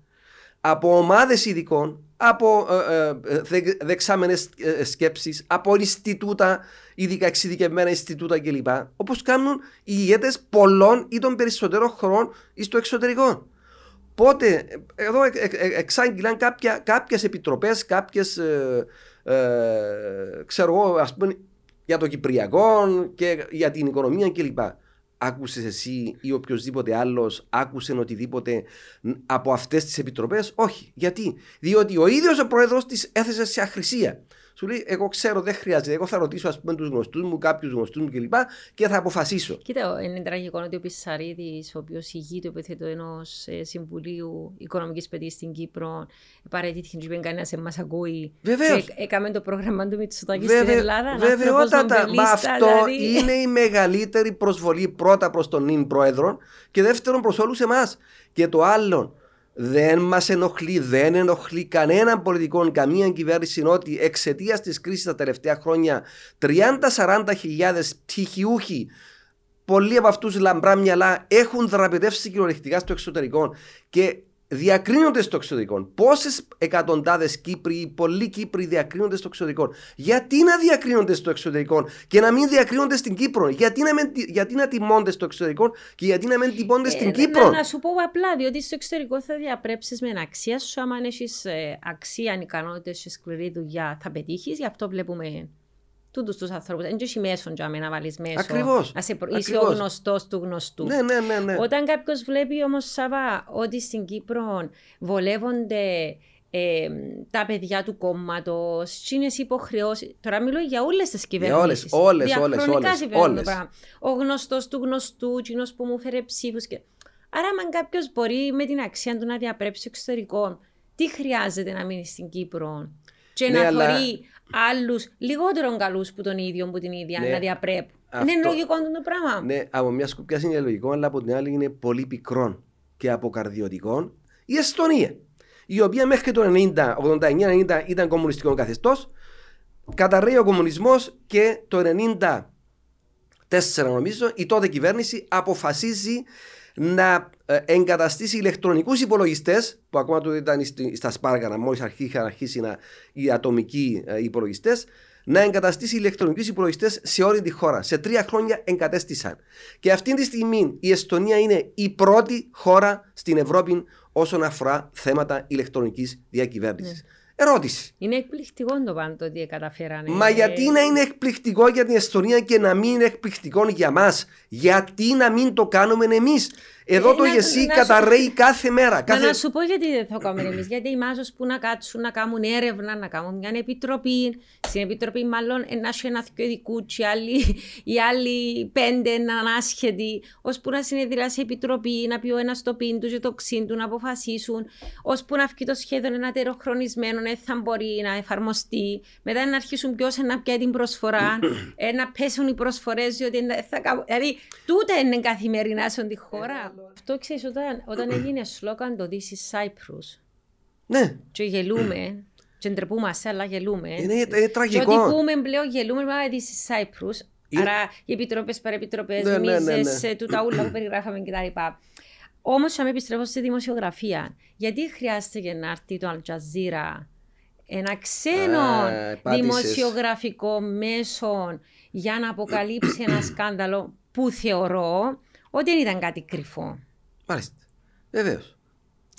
από ομάδες ειδικών, από ε, ε, ε, δε, δεξάμενες ε, σκέψεις, από Ινστιτούτα, ειδικά εξειδικευμένα Ινστιτούτα κλπ. Όπως κάνουν οι ηγέτες πολλών ή των περισσότερων χωρών στο εξωτερικό. Πότε, εδώ ε, ε, ε, εξάγγειλαν κάποια, κάποιες επιτροπές, κάποιες, ε, ε, ξέρω εγώ, ας πούμε, για το Κυπριακό και για την οικονομία κλπ. Άκουσες εσύ ή οποιοδήποτε άλλος άκουσε οτιδήποτε από αυτές τις επιτροπές; Όχι. Γιατί; Διότι ο ίδιος ο πρόεδρος της έθεσε σε αχρησία. Σου λέει, εγώ ξέρω, δεν χρειάζεται. Εγώ θα ρωτήσω, ας πούμε, τους γνωστούς μου, κάποιους γνωστούς μου κλπ. Και θα αποφασίσω. Κοίτα, είναι τραγικό ότι ο Πισαρίδης, ο οποίος ηγείται επιθέτω ενός Συμβουλίου Οικονομικής Παιδείας στην Κύπρο, παρέτηθηκε και είπε κανένας σε μα ακούει. Βεβαίως. Και έκαμε το πρόγραμμα του Μητσοτάκης στην Βέβαι- Ελλάδα. Βεβαιότατα. Μα αυτό δηλαδή. είναι η μεγαλύτερη προσβολή πρώτα προς τον νυν πρόεδρο και δεύτερον προς όλους εμάς. Και το άλλο, δεν μας ενοχλεί, δεν ενοχλεί κανέναν πολιτικό, καμία κυβέρνηση ότι εξαιτίας της κρίσης τα τελευταία χρόνια 30-40 χιλιάδες πτυχιούχοι πολλοί από αυτούς λαμπρά μυαλά έχουν δραπετεύσει κυριολεκτικά στο εξωτερικό και διακρίνονται στο εξωτερικό. Πόσες εκατοντάδες Κύπροι, πολλοί Κύπροι διακρίνονται στο εξωτερικό. Γιατί να διακρίνονται στο εξωτερικό και να μην διακρίνονται στην Κύπρο; Γιατί να, μην, γιατί να τιμώνται στο εξωτερικό και γιατί να μην τιμώνται στην Ε, Κύπρο; Να, να σου πω απλά, διότι στο εξωτερικό θα διαπρέψεις με αξία σου. Άμα έχεις αξία, ικανότητες και σκληρή δουλειά, θα πετύχεις. Γι' αυτό βλέπουμε τούτους τους ανθρώπους. Δεν έχει μέσον για να βάλεις μέσο. Ακριβώς. Να σε προ... Είσαι ο Ακριβώς. γνωστός του γνωστού. Ναι, ναι, ναι. ναι. Όταν κάποιος βλέπει όμως, Σάβα, ότι στην Κύπρο βολεύονται ε, τα παιδιά του κόμματος, είναι υποχρεώσεις. Τώρα μιλώ για όλες τις κυβερνήσεις. όλες, όλες, όλες, όλες, όλες. Ο γνωστός του γνωστού, εκείνο που μου φέρε ψήφους. Και... Άρα, αν κάποιος μπορεί με την αξία του να διαπρέψει εξωτερικό, τι χρειάζεται να μείνει στην Κύπρο; Και Ναι, να αλλά- θεωρεί άλλους λιγότερο καλούς που τον ίδιο, που την ίδια, Ναι. να διαπρέπουν. Αυτό- Είναι λογικό αυτό το πράγμα. Ναι, από μια σκοπιά είναι λογικό, αλλά από την άλλη είναι πολύ πικρό και αποκαρδιωτικό. Η Εστονία, η οποία μέχρι το 90, 89-90 ήταν κομμουνιστικό καθεστώς, καταρρέει ο κομμουνισμός και το 94 νομίζω η τότε κυβέρνηση αποφασίζει να ε, εγκαταστήσει ηλεκτρονικούς υπολογιστές, που ακόμα τότε ήταν στη- στα Σπάργανα, μόλις είχαν αρχίσει να, οι ατομικοί υπολογιστές, να εγκαταστήσει ηλεκτρονικούς υπολογιστές σε όλη τη χώρα. Σε τρία χρόνια εγκατέστησαν. Και αυτή τη στιγμή η Εστονία είναι η πρώτη χώρα στην Ευρώπη όσον αφορά θέματα ηλεκτρονικής διακυβέρνησης. Ερώτηση. Είναι εκπληκτικό το πάντο ότι καταφέρανε. Μα γιατί να είναι εκπληκτικό για την Εστονία και να μην είναι εκπληκτικό για μας, Γιατί να μην το κάνουμε εμείς; Εδώ Ε, το να- γεσί να σου- καταρρέει κάθε μέρα. Μα Κάθε... να σου πω γιατί δεν θα κάνουμε εμείς. Γιατί οι μάζος που να κάτσουν να κάνουν έρευνα, να κάνουν μια επιτροπή. Στην επιτροπή, μάλλον, να έχει ένα δυο ειδικού, και οι άλλοι, οι άλλοι πέντε να είναι άσχετοι, ώσπου να συνεδριάσει η επιτροπή, να πει ο ένας το πίν του και το ξύν του, να αποφασίσουν, ώσπου να βγει το σχέδιο ένα τεροχρονισμένο, δεν θα μπορεί να εφαρμοστεί. Μετά να αρχίσουν ποιο να πιάει την προσφορά, ε, να πέσουν οι προσφορές, διότι δεν θα κάνουν. Δηλαδή, τούτα είναι καθημερινά σε τη χώρα. Αυτό ξέρεις, όταν, όταν έγινε σλόγαν το This is Cyprus, Ναι, και γελούμε, και ντρεπούμαστε, αλλά γελούμε. είναι, είναι Και τραγικό. ό,τι πούμε πλέον γελούμε, μα This is Cyprus. Είναι- Άρα οι επιτροπές, παρεπιτροπές, Ναι, ναι, ναι, μίζες, ναι. τούτα ούλα που περιγράφαμε κτλ. Όμως, αν επιστρέφω στη δημοσιογραφία, γιατί χρειάζεται να έρθει το Al Jazeera ένα ξένο δημοσιογραφικό μέσο για να αποκαλύψει ένα σκάνδαλο που θεωρώ ότι δεν ήταν κάτι κρυφό. Μάλιστα. Βεβαίως.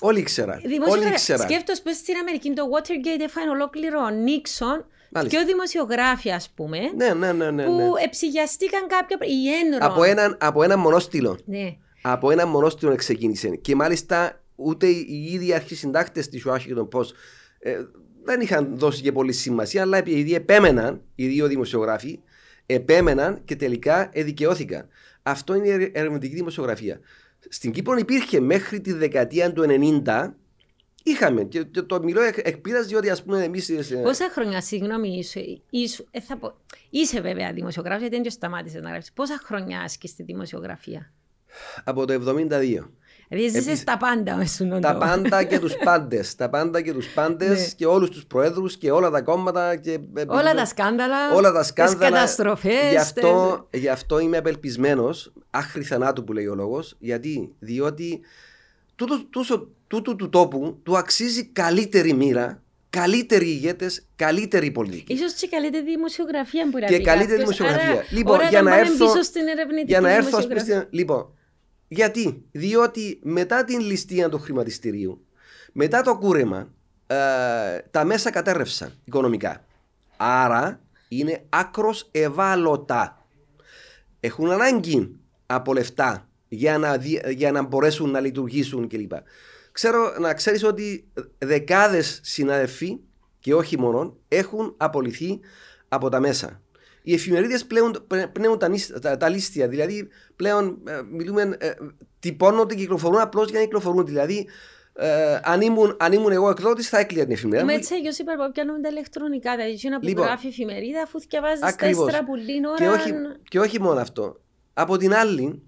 Όλοι ήξεραν. Όλοι ήξεραν. Σκέφτος πω στην Αμερική το Watergate έφανε ολόκληρο ο Νίξον και ο δημοσιογράφοι, ας πούμε. Ναι, ναι, ναι, ναι, Που ναι. εψυγιαστήκαν κάποια. Η Ένρο. Από έναν, από έναν μονόστιλο. Ναι. Από έναν μονόστιλο ξεκίνησε. Και μάλιστα ούτε οι ίδιοι αρχισυντάκτες της Washington Post ε, δεν είχαν δώσει και πολύ σημασία, αλλά επειδή επέμεναν οι δύο δημοσιογράφοι, επέμεναν και τελικά εδικαιώθηκαν. Αυτό είναι η ερευνητική δημοσιογραφία. Στην Κύπρο υπήρχε μέχρι τη δεκαετία του 90 Είχαμε και το μιλώ εκ πείρας διότι ας πούμε εμείς... Πόσα χρόνια, συγγνώμη, είσαι, είσαι, ε, θα πω, είσαι βέβαια δημοσιογράφος γιατί δεν σταμάτησε να γράψεις. Πόσα χρόνια άσκεις τη δημοσιογραφία; Από το 72. Δηλαδή ζήσεις τα πάντα με Τα πάντα και τους πάντες. τα πάντα και τους πάντες ναι. και όλους τους προέδρους και όλα τα κόμματα. Και... Όλα τα σκάνδαλα. Όλα τα σκάνδαλα. Τις καταστροφές. Γι' αυτό, γι αυτό είμαι απελπισμένος, άχρη θανάτου που λέει ο λόγος, γιατί, διότι τούτο, τούτο, τούτο του τόπου του αξίζει καλύτερη μοίρα καλύτεροι ηγέτες, καλύτερη πολιτική. σω και καλύτερη δημοσιογραφία μπορεί να Και καλύτερη δημοσιογραφία. Άρα, λοιπόν, για να έρθω. Πίσω στην για να έρθω, στην, λοιπόν, γιατί, διότι μετά την ληστεία του χρηματιστηρίου, μετά το κούρεμα, ε, τα μέσα κατέρρευσαν οικονομικά. Άρα είναι άκρος ευάλωτα. Έχουν ανάγκη από λεφτά για να, για να μπορέσουν να λειτουργήσουν κλπ. Ξέρω να ξέρεις ότι δεκάδες συναδελφοί και όχι μόνο έχουν απολυθεί από τα μέσα οι εφημερίδες πλέον πνέουν τα, τα, τα λίστια. Δηλαδή πλέον ε, μιλούμε, ε, τυπώνονται και κυκλοφορούν απλώς για να κυκλοφορούν. Δηλαδή ε, αν, ήμουν, αν ήμουν εγώ εκδότης, θα έκλειγα την εφημερίδα. Με έτσι, εγώ είπα που πιάνουμε τα ηλεκτρονικά. Δηλαδή, ένα που λοιπόν, γράφει εφημερίδα, αφού διαβάζει τέσσερα που ώρα. Και όχι, και όχι μόνο αυτό. Από την άλλη,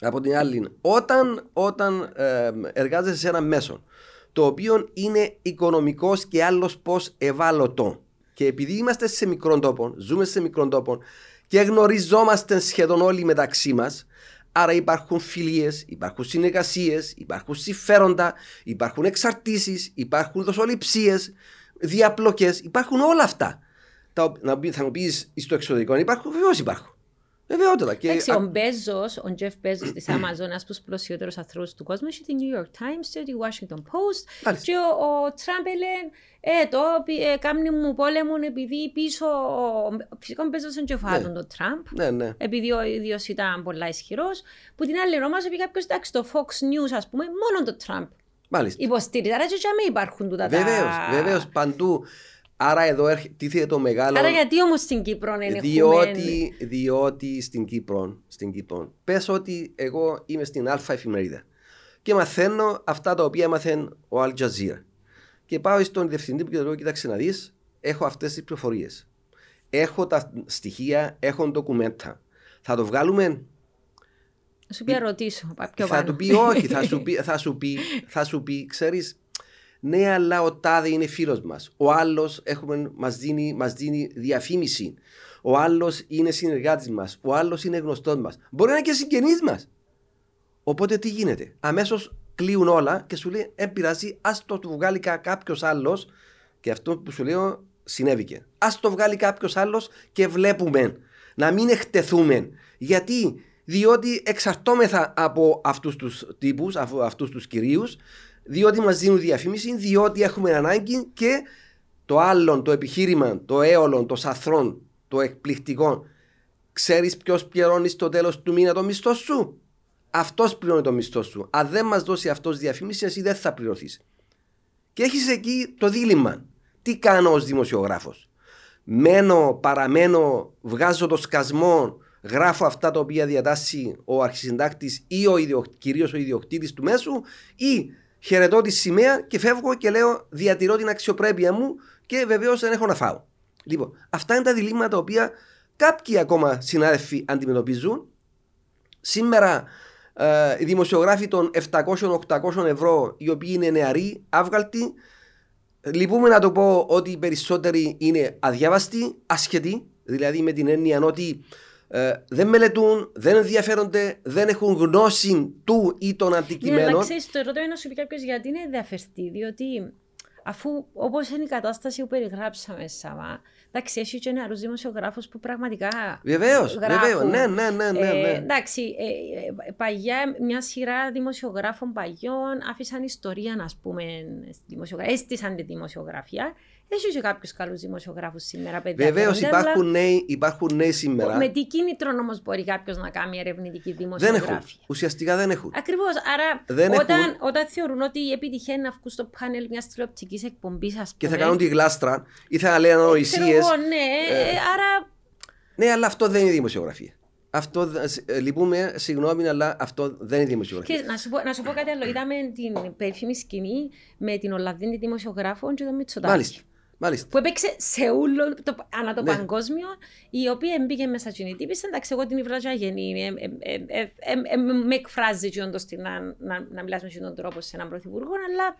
από την άλλη όταν, όταν ε, εργάζεσαι σε ένα μέσο το οποίο είναι οικονομικός και άλλος πώς ευάλωτο και επειδή είμαστε σε μικρόν τόπο, ζούμε σε μικρόν τόπο και γνωριζόμαστε σχεδόν όλοι μεταξύ μας, άρα υπάρχουν φιλίες, υπάρχουν συνεργασίες, υπάρχουν συμφέροντα, υπάρχουν εξαρτήσεις, υπάρχουν δοσοληψίες, διαπλοκές, υπάρχουν όλα αυτά. Τα, θα μου πεις στο εξωτερικό, υπάρχουν, βεβαίως υπάρχουν. Βεβαιότητα. Και... Εντάξει, ο Μπέζος, ο Τζεφ Μπέζος της Amazon, ένα από τους πλουσιότερου ανθρώπους του κόσμου, έχει τη New York Times, τη Washington Post. Και ο, ο Τραμπ έλεγε, ε, το ε, κάνει μου πόλεμο επειδή πίσω. Φυσικά ο Μπέζος δεν κεφάτων ναι. το Τραμπ. Ναι, ναι. Επειδή ο ίδιος ήταν πολλά ισχυρός. Που την άλλη ομάδα είπε κάποιος, εντάξει, το Fox News, ας πούμε, μόνο το Τραμπ. Μάλιστα. Υποστήριζε. Άρα και για υπάρχουν τούτα τα. Βεβαίως, βεβαίως παντού. Άρα εδώ τίθεται το μεγάλο. Άρα γιατί όμως στην Κύπρο είναι διότι, διότι στην Κύπρο, στην Κύπρο πες ότι εγώ είμαι στην Α εφημερίδα και μαθαίνω αυτά τα οποία μαθαίνει ο Al Jazeera. Και πάω στον διευθυντή που και λέω: Κοίταξε να δεις, έχω αυτές τις πληροφορίες. Έχω τα στοιχεία, έχω ντοκουμέντα. Θα το βγάλουμε; Θα σου πει ρωτήσω. Θα του πει όχι, θα σου πει, θα σου πει, θα σου πει ξέρεις, ναι, αλλά ο τάδε είναι φίλος μας. Ο άλλος μας δίνει, μας δίνει διαφήμιση. Ο άλλος είναι συνεργάτης μας. Ο άλλος είναι γνωστός μας. Μπορεί να είναι και συγγενή μας. Οπότε τι γίνεται; Αμέσως κλείουν όλα και σου λέει: Ε, πειράζει, ας το βγάλει κάποιος άλλος. Και αυτό που σου λέω συνέβηκε. Α το βγάλει κάποιος άλλος και βλέπουμε. Να μην εκτεθούμε. Γιατί, διότι εξαρτώμεθα από αυτούς τους τύπους, από αυτούς τους κυρίους, διότι μας δίνουν διαφήμιση, διότι έχουμε ανάγκη και το άλλο, το επιχείρημα, το έολο, το σαθρόν, το εκπληκτικό. Ξέρεις ποιος πληρώνει στο τέλος του μήνα το μισθό σου; Αυτός πληρώνει το μισθό σου. Αν δεν μας δώσει αυτός διαφήμιση, εσύ δεν θα πληρωθείς. Και έχεις εκεί το δίλημα. Τι κάνω ως δημοσιογράφος; Μένω, παραμένω, βγάζω το σκασμό, γράφω αυτά τα οποία διατάσσει ο αρχισυντάκτης ή ο κυρίως ο ιδιοκτήτης του μέσου, ή χαιρετώ τη σημαία και φεύγω και λέω διατηρώ την αξιοπρέπεια μου και βεβαίως δεν έχω να φάω. Λοιπόν, αυτά είναι τα διλήμματα τα οποία κάποιοι ακόμα συνάδελφοι αντιμετωπίζουν. Σήμερα ε, οι δημοσιογράφοι των 700-800 ευρώ, οι οποίοι είναι νεαροί, άβγαλτοι, λυπούμε να το πω ότι οι περισσότεροι είναι αδιάβαστοι, ασχετοί, δηλαδή με την έννοια ότι ε, δεν μελετούν, δεν ενδιαφέρονται, δεν έχουν γνώση του ή των Ναι, αντικειμένων. αλλά ξέρεις, το ερώτημα είναι να σου πει κάποιος γιατί είναι ενδιαφερθεί, διότι αφού όπως είναι η κατάσταση που περιγράψαμε, Σαβά, εντάξει, έχει και νεαρούς δημοσιογράφους που πραγματικά. Βεβαίως, γράφουν. βεβαίως. Ναι, ναι, ναι. ναι, ναι. Ε, εντάξει, ε, ε, παγιά μια σειρά δημοσιογράφων παγιών άφησαν ιστορία, ας πούμε, στη δημοσιογραφία, έστησαν τη δημοσιογραφία. Έχει και κάποιους καλούς δημοσιογράφους σήμερα, παιδιά. Βεβαίως φαίνεται, υπάρχουν, αλλά νέοι, υπάρχουν νέοι σήμερα. Με τι κίνητρο όμως μπορεί κάποιος να κάνει ερευνητική Δεν έχουν. δημοσιογραφία; Ουσιαστικά δεν έχουν. Ακριβώς. Άρα, Δεν όταν, έχουν- όταν θεωρούν ότι επιτυχαίνει να βγουν στο πάνελ μιας τηλεοπτικής εκπομπής, ας πούμε. Και θα κάνουν τη γλάστρα ή θα λένε ξέρω ανοησίε. Εγώ, ναι, ε, άρα. Ναι, αλλά αυτό δεν είναι δημοσιογραφία. Αυτό, δε- ε, λυπούμε, συγγνώμη, αλλά αυτό δεν είναι δημοσιογραφία. Και να, σου πω, να σου πω κάτι άλλο. Είδαμε την περίφημη σκηνή με την Ολλανδίνη δημοσιογράφο και τον Μητσοτάκη. Μάλιστα. Μάλιστα. Που έπαιξε σε όλο το, ανά το Ναι. παγκόσμιο, η οποία μπήκε μέσα στην τύπη. Εντάξει, εγώ την υβραζιά γεννή. ε, ε, ε, ε, ε, ε, με εκφράζει και όντως την να, να, να μιλάς με αυτόν τον τρόπο σε έναν πρωθυπουργό, αλλά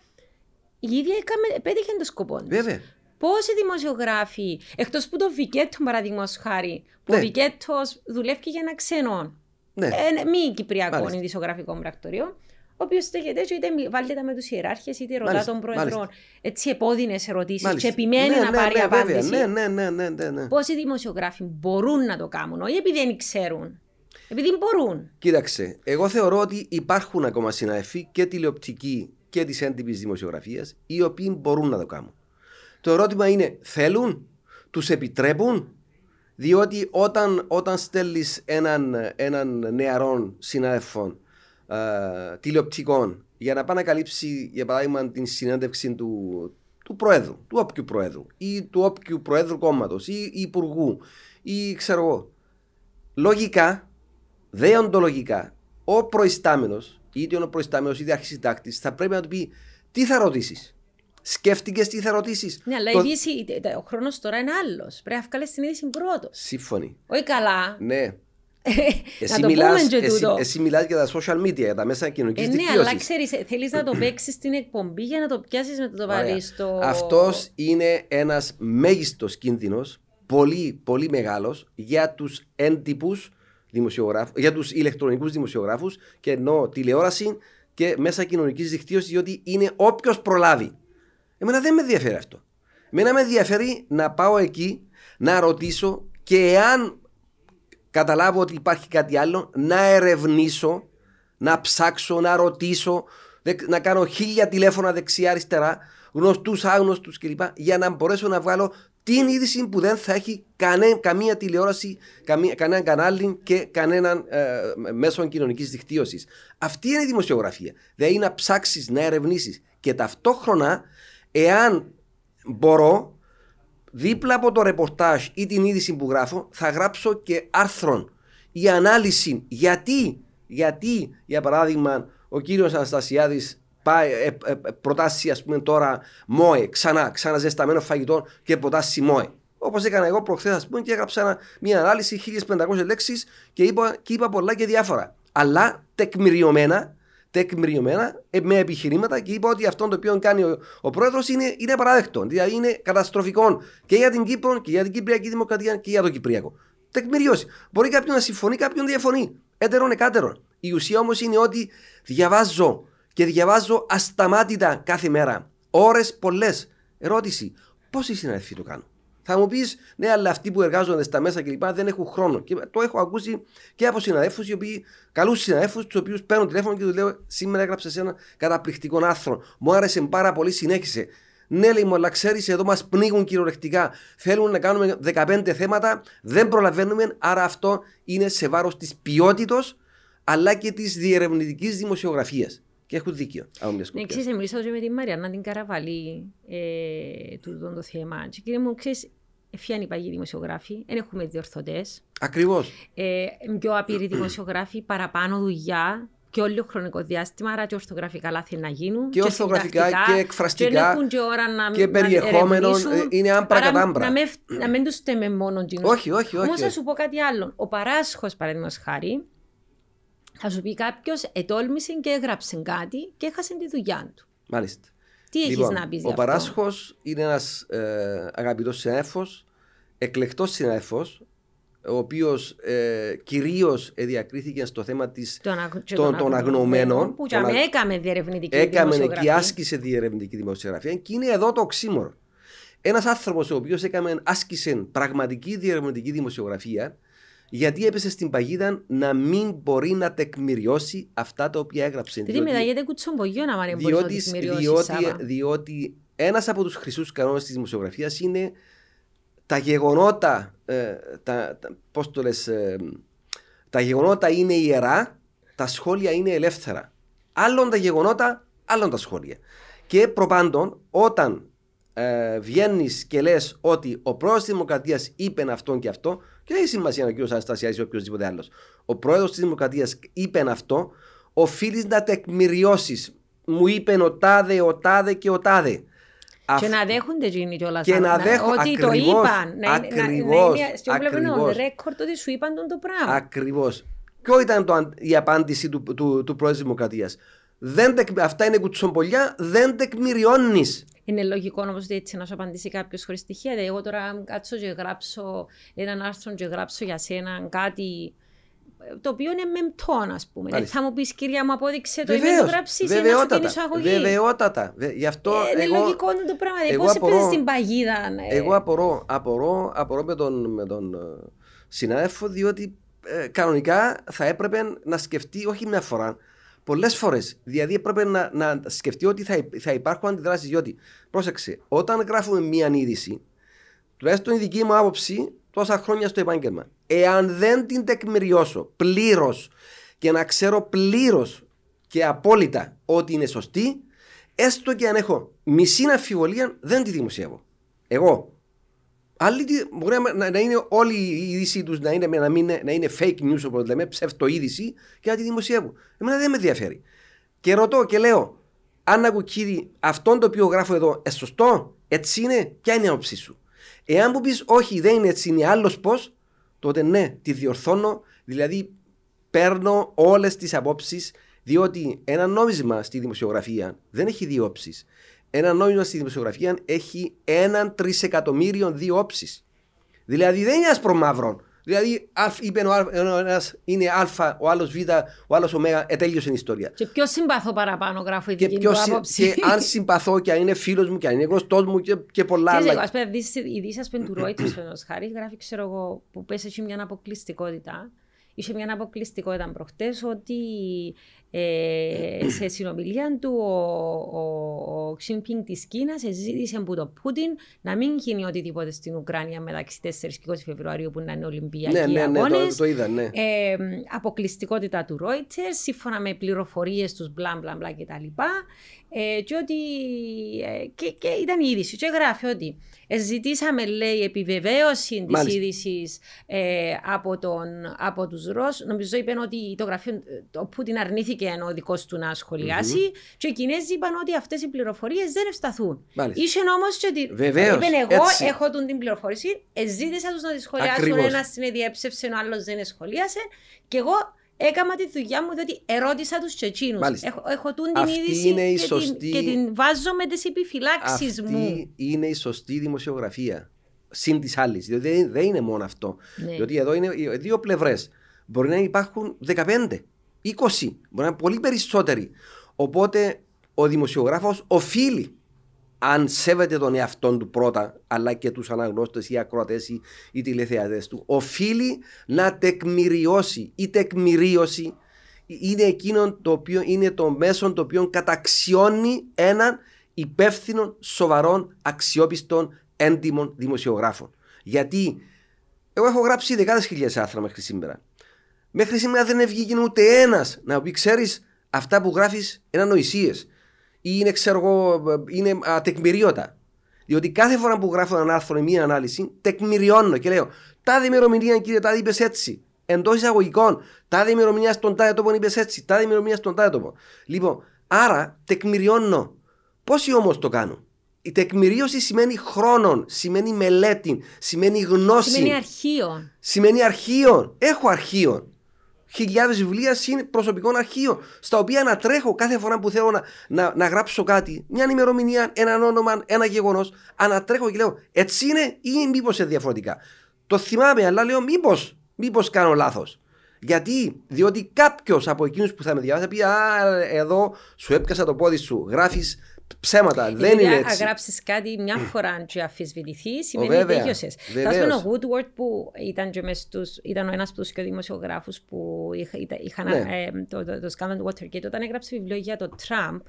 η ίδια έκαμε, πέτυχε το σκοπό της. Βέβαια. Πόσοι δημοσιογράφοι, εκτός που το Βικέτο παραδείγματος χάρη, που Ναι. ο Βικέτος δουλεύει και για ένα ξένο, Ναι. ε, μη κυπριακό Μάλιστα. ειδησιογραφικό πρακτορείο, ο οποίος στέκεται έτσι, είτε μι- βάλτε τα με τους ιεράρχες, είτε ρωτά Μάλιστα, τον πρόεδρο μάλιστα. έτσι επώδυνες ερωτήσεις Μάλιστα. και επιμένει Ναι, να ναι, πάρει ναι, απάντηση. Βέβαια. Ναι, ναι, ναι, ναι, ναι, ναι. Πόσοι δημοσιογράφοι μπορούν να το κάνουν, όχι επειδή δεν ξέρουν, επειδή μπορούν. Κοίταξε, εγώ θεωρώ ότι υπάρχουν ακόμα συναδελφοί και τηλεοπτικοί και της έντυπης δημοσιογραφίας οι οποίοι μπορούν να το κάνουν. Το ερώτημα είναι, θέλουν, τους επιτρέπουν, διότι όταν, όταν στέλνεις έναν, έναν νεαρό συνάδελφο ε, τηλεοπτικών για να πάει να καλύψει, για παράδειγμα, την συνέντευξη του, του Προέδρου, του όποιου Προέδρου ή του όποιου Προέδρου κόμματος ή Υπουργού ή ξέρω εγώ. Λογικά, δεοντολογικά, ο προϊστάμενος, είτε ο προϊστάμενος είτε αρχισυντάκτη, θα πρέπει να του πει τι θα ρωτήσεις; Σκέφτηκες τι θα ρωτήσεις. Ναι, αλλά η είδηση, ο χρόνος τώρα είναι άλλος. Πρέπει να βγάλεις την είδηση πρώτος. Σύμφωνοι. Όχι καλά. Ναι. να το μιλάς, πούμε και εσύ, τούτο. εσύ μιλάς για τα social media, για τα μέσα κοινωνικής Ε, ναι, δικτύωσης. αλλά ξέρει, θέλεις να το παίξεις στην εκπομπή για να το πιάσεις με το βάλεις στο. Αυτός είναι ένας μέγιστος κίνδυνος, πολύ, πολύ μεγάλος για τους έντυπους δημοσιογράφου, για τους ηλεκτρονικούς δημοσιογράφους και ενώ τηλεόραση και μέσα κοινωνικής δικτύωσης, διότι είναι όποιος προλάβει. Εμένα δεν με ενδιαφέρει αυτό. Εμένα με ενδιαφέρει να πάω εκεί, να ρωτήσω και εάν καταλάβω ότι υπάρχει κάτι άλλο, να ερευνήσω, να ψάξω, να ρωτήσω, δεκ- να κάνω χίλια τηλέφωνα δεξιά-αριστερά, γνωστούς, άγνωστους κλπ. για να μπορέσω να βγάλω την είδηση που δεν θα έχει κανέ, καμία τηλεόραση, καμία, κανένα κανάλι και κανέναν ε, μέσο κοινωνικής δικτύωσης. Αυτή είναι η δημοσιογραφία. Δηλαδή να ψάξεις, να ερευνήσεις και ταυτόχρονα, εάν μπορώ, δίπλα από το ρεπορτάζ ή την είδηση που γράφω, θα γράψω και άρθρον η ανάλυση. Γιατί, γιατί για παράδειγμα, ο κύριος Αναστασιάδης πάει, ε, ε, ε, προτάσει ας πούμε τώρα ΜΟΕ, ξανά, ξαναζεσταμένο φαγητό και προτάσει ΜΟΕ. Όπως έκανα εγώ προχθές, ας πούμε, και έγραψα ένα- μια ανάλυση 1500 λέξεις και είπα, και είπα πολλά και διάφορα. Αλλά τεκμηριωμένα, τεκμηριωμένα ε, με επιχειρήματα και είπα ότι αυτό το οποίο κάνει ο, ο πρόεδρος είναι, είναι παράδεκτο. Δηλαδή είναι καταστροφικό και για την Κύπρο και για την Κυπριακή Δημοκρατία και για το Κυπριακό. Τεκμηριώσει. Μπορεί κάποιον να συμφωνεί, κάποιον διαφωνεί. Έτερον εκάτερον. Η ουσία όμως είναι ότι διαβάζω και διαβάζω ασταμάτητα κάθε μέρα. Ώρες πολλές. Ερώτηση. Πόσοι συναδελφοί το κάνουν. Θα μου πεις, ναι, αλλά αυτοί που εργάζονται στα μέσα κλπ. δεν έχουν χρόνο. Και το έχω ακούσει και από συναδέλφου, οι οποίοι, καλούς συναδέλφου, τους οποίους παίρνουν τηλέφωνο και τους λέω: Σήμερα έγραψες ένα καταπληκτικό άρθρο. Μου άρεσε πάρα πολύ, συνέχισε. Ναι, λέει μου, αλλά ξέρεις, εδώ μας πνίγουν κυριολεκτικά. Θέλουν να κάνουμε 15 θέματα, δεν προλαβαίνουμε. Άρα αυτό είναι σε βάρος της ποιότητα αλλά και της διερευνητικής δημοσιογραφίας. Και έχουν δίκιο. Από μιας Ναι, σκοπιά. ξέρεις, μιλήσα και με τη Μαριάννα την Καραβαλή ε, τούτο το θέμα. Και κύριε μου, ξέρεις, εφιάνει οι παγιοί δημοσιογράφοι, δεν έχουμε διορθωτές. Ακριβώς. Ε, πιο απειροί δημοσιογράφοι, παραπάνω δουλειά και όλο το χρονικό διάστημα, άρα και ορθογραφικά λάθη να γίνουν. Και ορθογραφικά συντακτικά, και εκφραστικά Και δεν έχουν και ώρα να και να περιεχόμενο, ερευνήσουν. ε, είναι άμπρα Άρα κατά άμπρα. Να, με, να μην τους στέμε μόνο κοινούς. Όχι, όχι, όχι. Όμως θα σου πω κάτι άλλο. Ο παράσχος, παραδείγματος χάρη, θα σου πει κάποιος ετόλμησε και έγραψε κάτι και έχασε τη δουλειά του. Μάλιστα. Τι έχεις Λοιπόν, να πεις γι' Ο αυτό; παράσχος είναι ένας ε, αγαπητός συνάδελφος, εκλεκτός συνάδελφος, ο οποίος ε, κυρίως διακρίθηκε στο θέμα της, Των, αγ- και των, των αγνωμένων. Που των και α- με έκαμε διερευνητική Έκαμε και δημοσιογραφία. άσκησε διερευνητική δημοσιογραφία και είναι εδώ το οξύμορο. Ένας άνθρωπος ο οποίος άσκησε πραγματική διερευνητική δημοσιογραφία γιατί έπεσε στην παγίδα να μην μπορεί να τεκμηριώσει αυτά τα οποία έγραψε. Δηλαδή μεταγέται κουτσομπογιό να μην μπορείς να διότι, τις μυριώσεις, διότι, Σάβα. διότι ένας από τους χρυσούς κανόνες της δημοσιογραφίας είναι τα γεγονότα, ε, τα, τα, πώς το λες, ε, τα γεγονότα είναι ιερά, τα σχόλια είναι ελεύθερα. Άλλον τα γεγονότα, άλλον τα σχόλια. Και προπάντων, όταν ε, βγαίνεις και λες ότι ο πρόεδρος της Δημοκρατίας είπε αυτόν και αυτό, και δεν έχει σημασία αν ο κ. Αναστασιάδης ή οποιοδήποτε άλλος. Ο πρόεδρος της Δημοκρατίας είπε αυτό, οφείλεις να τεκμηριώσεις. Μου είπε ο τάδε, ο τάδε και ο τάδε. Και να δέχονται εκείνοι κιόλας. Και να δέχονται- Ότι το ακριβώς, είπαν. Να, είναι- να, να ακριβώς, είναι στο πλευρό ακριβώς. ρέκορτ ότι σου είπαν τον το πράγμα. Ακριβώς. Ποιο ήταν το, αν- η απάντηση του, του, του πρόεδρου της Δημοκρατίας; Αυτά είναι κουτσομπολιά, δεν τεκμηριώνεις. Είναι λογικό όμως ότι έτσι να σου απαντήσει κάποιος χωρίς στοιχεία. Δηλαδή, εγώ τώρα αν κάτσω και γράψω έναν άρθρο και γράψω για σένα κάτι ε, το οποίο είναι μεμπτό, ας πούμε. Δεν Μάλιστα. θα μου πεις, κυρία μου, απόδειξε το ή δεν το Βεβαίως, γράψει ή να σου κάνει βεβαιότατα. εισαγωγή. Βεβαιότατα. Βε- Γι' αυτό Ε, είναι εγώ, λογικό είναι το πράγμα. εγώ Πώς έπαιζε απορώ- στην παγίδα. ε, εγώ απορώ, απορώ, απορώ με τον, με τον ε, συνάδελφο διότι ε, κανονικά θα έπρεπε να σκεφτεί όχι μια φορά, πολλές φορές. Δηλαδή έπρεπε να, να σκεφτεί ότι θα, υ- θα υπάρχουν αντιδράσεις. Διότι, πρόσεξε, όταν γράφουμε μία είδηση, τουλάχιστον η δική μου άποψη, τόσα χρόνια στο επάγγελμα, εάν δεν την τεκμηριώσω πλήρως και να ξέρω πλήρως και απόλυτα ότι είναι σωστή, έστω και αν έχω μισή αμφιβολία, δεν τη δημοσιεύω. Εγώ. Άλλοι τι- μπορεί να, να- να είναι όλη η είδησή τους να είναι, να, μην, είναι- να είναι fake news, όπως λέμε, ψευτοείδηση και να τη δημοσιεύουν. Εμένα δεν με ενδιαφέρει. Και ρωτώ και λέω, Άννα Κουκίδη, αυτό το οποίο γράφω εδώ, ε, σωστό, έτσι είναι, ποια είναι η άποψή σου; Εάν μου πεις όχι, δεν είναι έτσι, είναι άλλος πώς, τότε ναι, τη διορθώνω, δηλαδή παίρνω όλες τις απόψεις, διότι ένα νόμισμα στη δημοσιογραφία δεν έχει δύο όψεις. Ένα νόμισμα στη δημοσιογραφία έχει έναν τρισεκατομμύριο δύο όψεις. Δηλαδή δεν είναι άσπρο μαύρο. Δηλαδή α- είπε ο ένας είναι Α, ο άλλος Β, ο άλλος Ω, ετέλειωσε η ιστορία. Και πιο συμπαθώ παραπάνω γράφω η Και, δική ποιος, του συ- άποψη; και αν συμπαθώ και αν είναι φίλος μου και αν είναι γνωστός μου και, και πολλά Ξέρεις, εγώ, άλλα. ας πούμε, δεις η ειδήσει ας πούμε, του Reuters, παραδείγματος χάρη, γράφει, ξέρω εγώ, που πες έχει μια αποκλειστικότητα. Είχε μια αποκλειστικότητα προχτές ότι ε, σε συνομιλία του ο, ο, ο Ξιμπίνγκ της Κίνας ζήτησε από τον Πούτιν να μην γίνει οτιδήποτε στην Ουκρανία μεταξύ 4 και 20 Φεβρουαρίου που να είναι Ολυμπιακοί Ναι, ναι, ναι, αγώνες. το, το είδα, ναι. Ε, αποκλειστικότητα του Reuters, σύμφωνα με πληροφορίες τους μπλα μπλα μπλα κτλ. Ε, και ότι ε, και, και ήταν η είδηση και γράφει ότι ε, ζητήσαμε λέει επιβεβαίωση της Μάλιστα. είδησης ε, από, τον, από τους Ρώσους. Νομίζω είπαν ότι το γραφείο, ε, ο Πούτιν αρνήθηκε ο δικός του να σχολιασει και οι Κινέζοι είπαν ότι αυτές οι πληροφορίες δεν ευσταθούν. Μάλιστα. Είχε όμως και ότι Βεβαίως, είπαν εγώ έτσι. έχω τον την πληροφορήση, ε, ζήτησα τους να τη σχολιάσουν, Ακριβώς. ένας την διέψευσε, ο άλλος δεν σχολίασε και εγώ έκανα τη δουλειά μου διότι ερώτησα τους και εκείνους. Μάλιστα. Έχω, έχω τούν την Αυτή είδηση είναι η και, σωστή- την, και την βάζω με τις επιφυλάξεις μου. Αυτή είναι η σωστή δημοσιογραφία. Συν της άλλης. Διότι δεν, δεν είναι μόνο αυτό. Ναι. Διότι εδώ είναι οι δύο πλευρές. Μπορεί να υπάρχουν 15, 20, μπορεί να είναι πολύ περισσότεροι. Οπότε ο δημοσιογράφος οφείλει, αν σέβεται τον εαυτό του πρώτα, αλλά και τους αναγνώστες ή ακροατές ή, ή τηλεθεατές του, οφείλει να τεκμηριώσει. Η τεκμηρίωση είναι εκείνο το οποίο είναι το μέσο το οποίο καταξιώνει έναν υπεύθυνο, σοβαρών, αξιόπιστων, έντιμων δημοσιογράφων. Γιατί εγώ έχω γράψει δεκάδες χιλιάδες άρθρα μέχρι σήμερα. Μέχρι σήμερα δεν βγήκε ούτε ένας να πει: Ξέρεις, αυτά που γράφεις είναι ανοησίες. Ή είναι, ξέρω εγώ, είναι ατεκμηρίωτα. Διότι κάθε φορά που γράφω ένα άρθρο ή μία ανάλυση, τεκμηριώνω και λέω: Τάδε ημερομηνία, κύριε, τάδε είπες έτσι. Εντός εισαγωγικών, τάδε ημερομηνία στον τάδε τόπο είπες έτσι. Τάδε ημερομηνία στον τάδε τόπο. Λοιπόν, άρα τεκμηριώνω. Πόσοι όμως το κάνουν; Η τεκμηρίωση σημαίνει χρόνων, σημαίνει μελέτη, σημαίνει γνώση. Σημαίνει αρχείο. Σημαίνει αρχείο. Έχω αρχείο. Χιλιάδες βιβλία είναι προσωπικών αρχείων, στα οποία ανατρέχω κάθε φορά που θέλω να, να, να γράψω κάτι. Μια ημερομηνία, ένα όνομα, ένα γεγονός. Ανατρέχω και λέω, έτσι είναι ή μήπως είναι διαφορετικά; Το θυμάμαι, αλλά λέω μήπως μήπως κάνω λάθος; Γιατί, διότι κάποιος από εκείνους που θα με διαβάσει θα πει Α, εδώ σου έπιασα το πόδι σου. Γράφεις ψέματα. Η δεν δουλειά, είναι Αν έτσι. γράψει κάτι μια φορά και αφισβητηθείς, σημαίνει βέβαια, ότι δίκιωσε. βεβαίως. Θα πούμε ο Woodward που ήταν, και μες στους, ήταν ο ένας από τους πιο δημοσιογράφους που είχα- ήταν- είχαν Ναι. ε, το, το, το σκάνδαλο του Watergate, όταν έγραψε βιβλίο για το Τραμπ